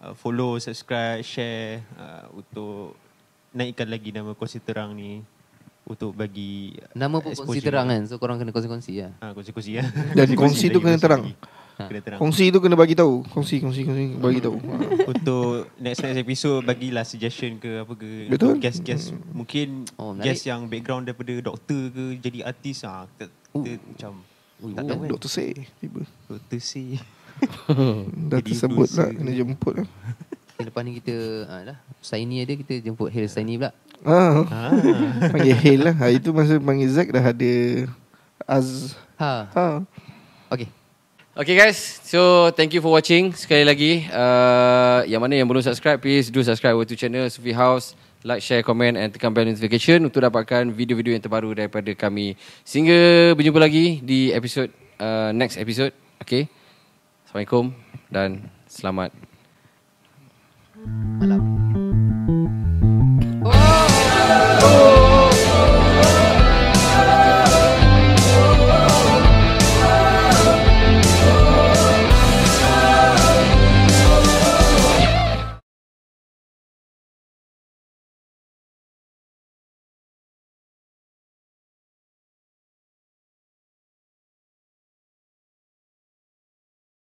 uh, Follow, subscribe, share uh, Untuk Naikkan lagi nama Kursi Terang ni untuk bagi Nama pun kongsi terang kan. So korang kena kongsi-kongsi lah. Ha, kongsi-kongsi ya. Dan kongsi tu lagi, kena terang. lagi. Kena terang. Kongsi tu kena bagi tahu. Kongsi, kongsi, kongsi. Bagi tahu. Ha. (laughs) Untuk next next episode bagilah suggestion ke apa ke Betul. Untuk guest-guest mungkin Oh, menarik. guest yang background daripada doktor ke jadi artis ah kita, kita macam Ui, tak kan? tahu kan Doktor say. Tiba. doktor si (laughs) Dah tersebut lah. Kena jemput lah. Okay, lepas ni kita ah, dah. Saini ada kita jemput Hail Saini pula. Ha. ah. Panggil Hail lah. Ha, itu masa panggil Zack dah ada Az. Ha. Ha. Okay. Okay guys, so thank you for watching sekali lagi. Uh, yang mana yang belum subscribe, please do subscribe our to channel Sufi House. Like, share, comment and tekan bell notification untuk dapatkan video-video yang terbaru daripada kami. Sehingga berjumpa lagi di episod uh, next episode. Okay. Assalamualaikum dan selamat malam. Oh. Oh.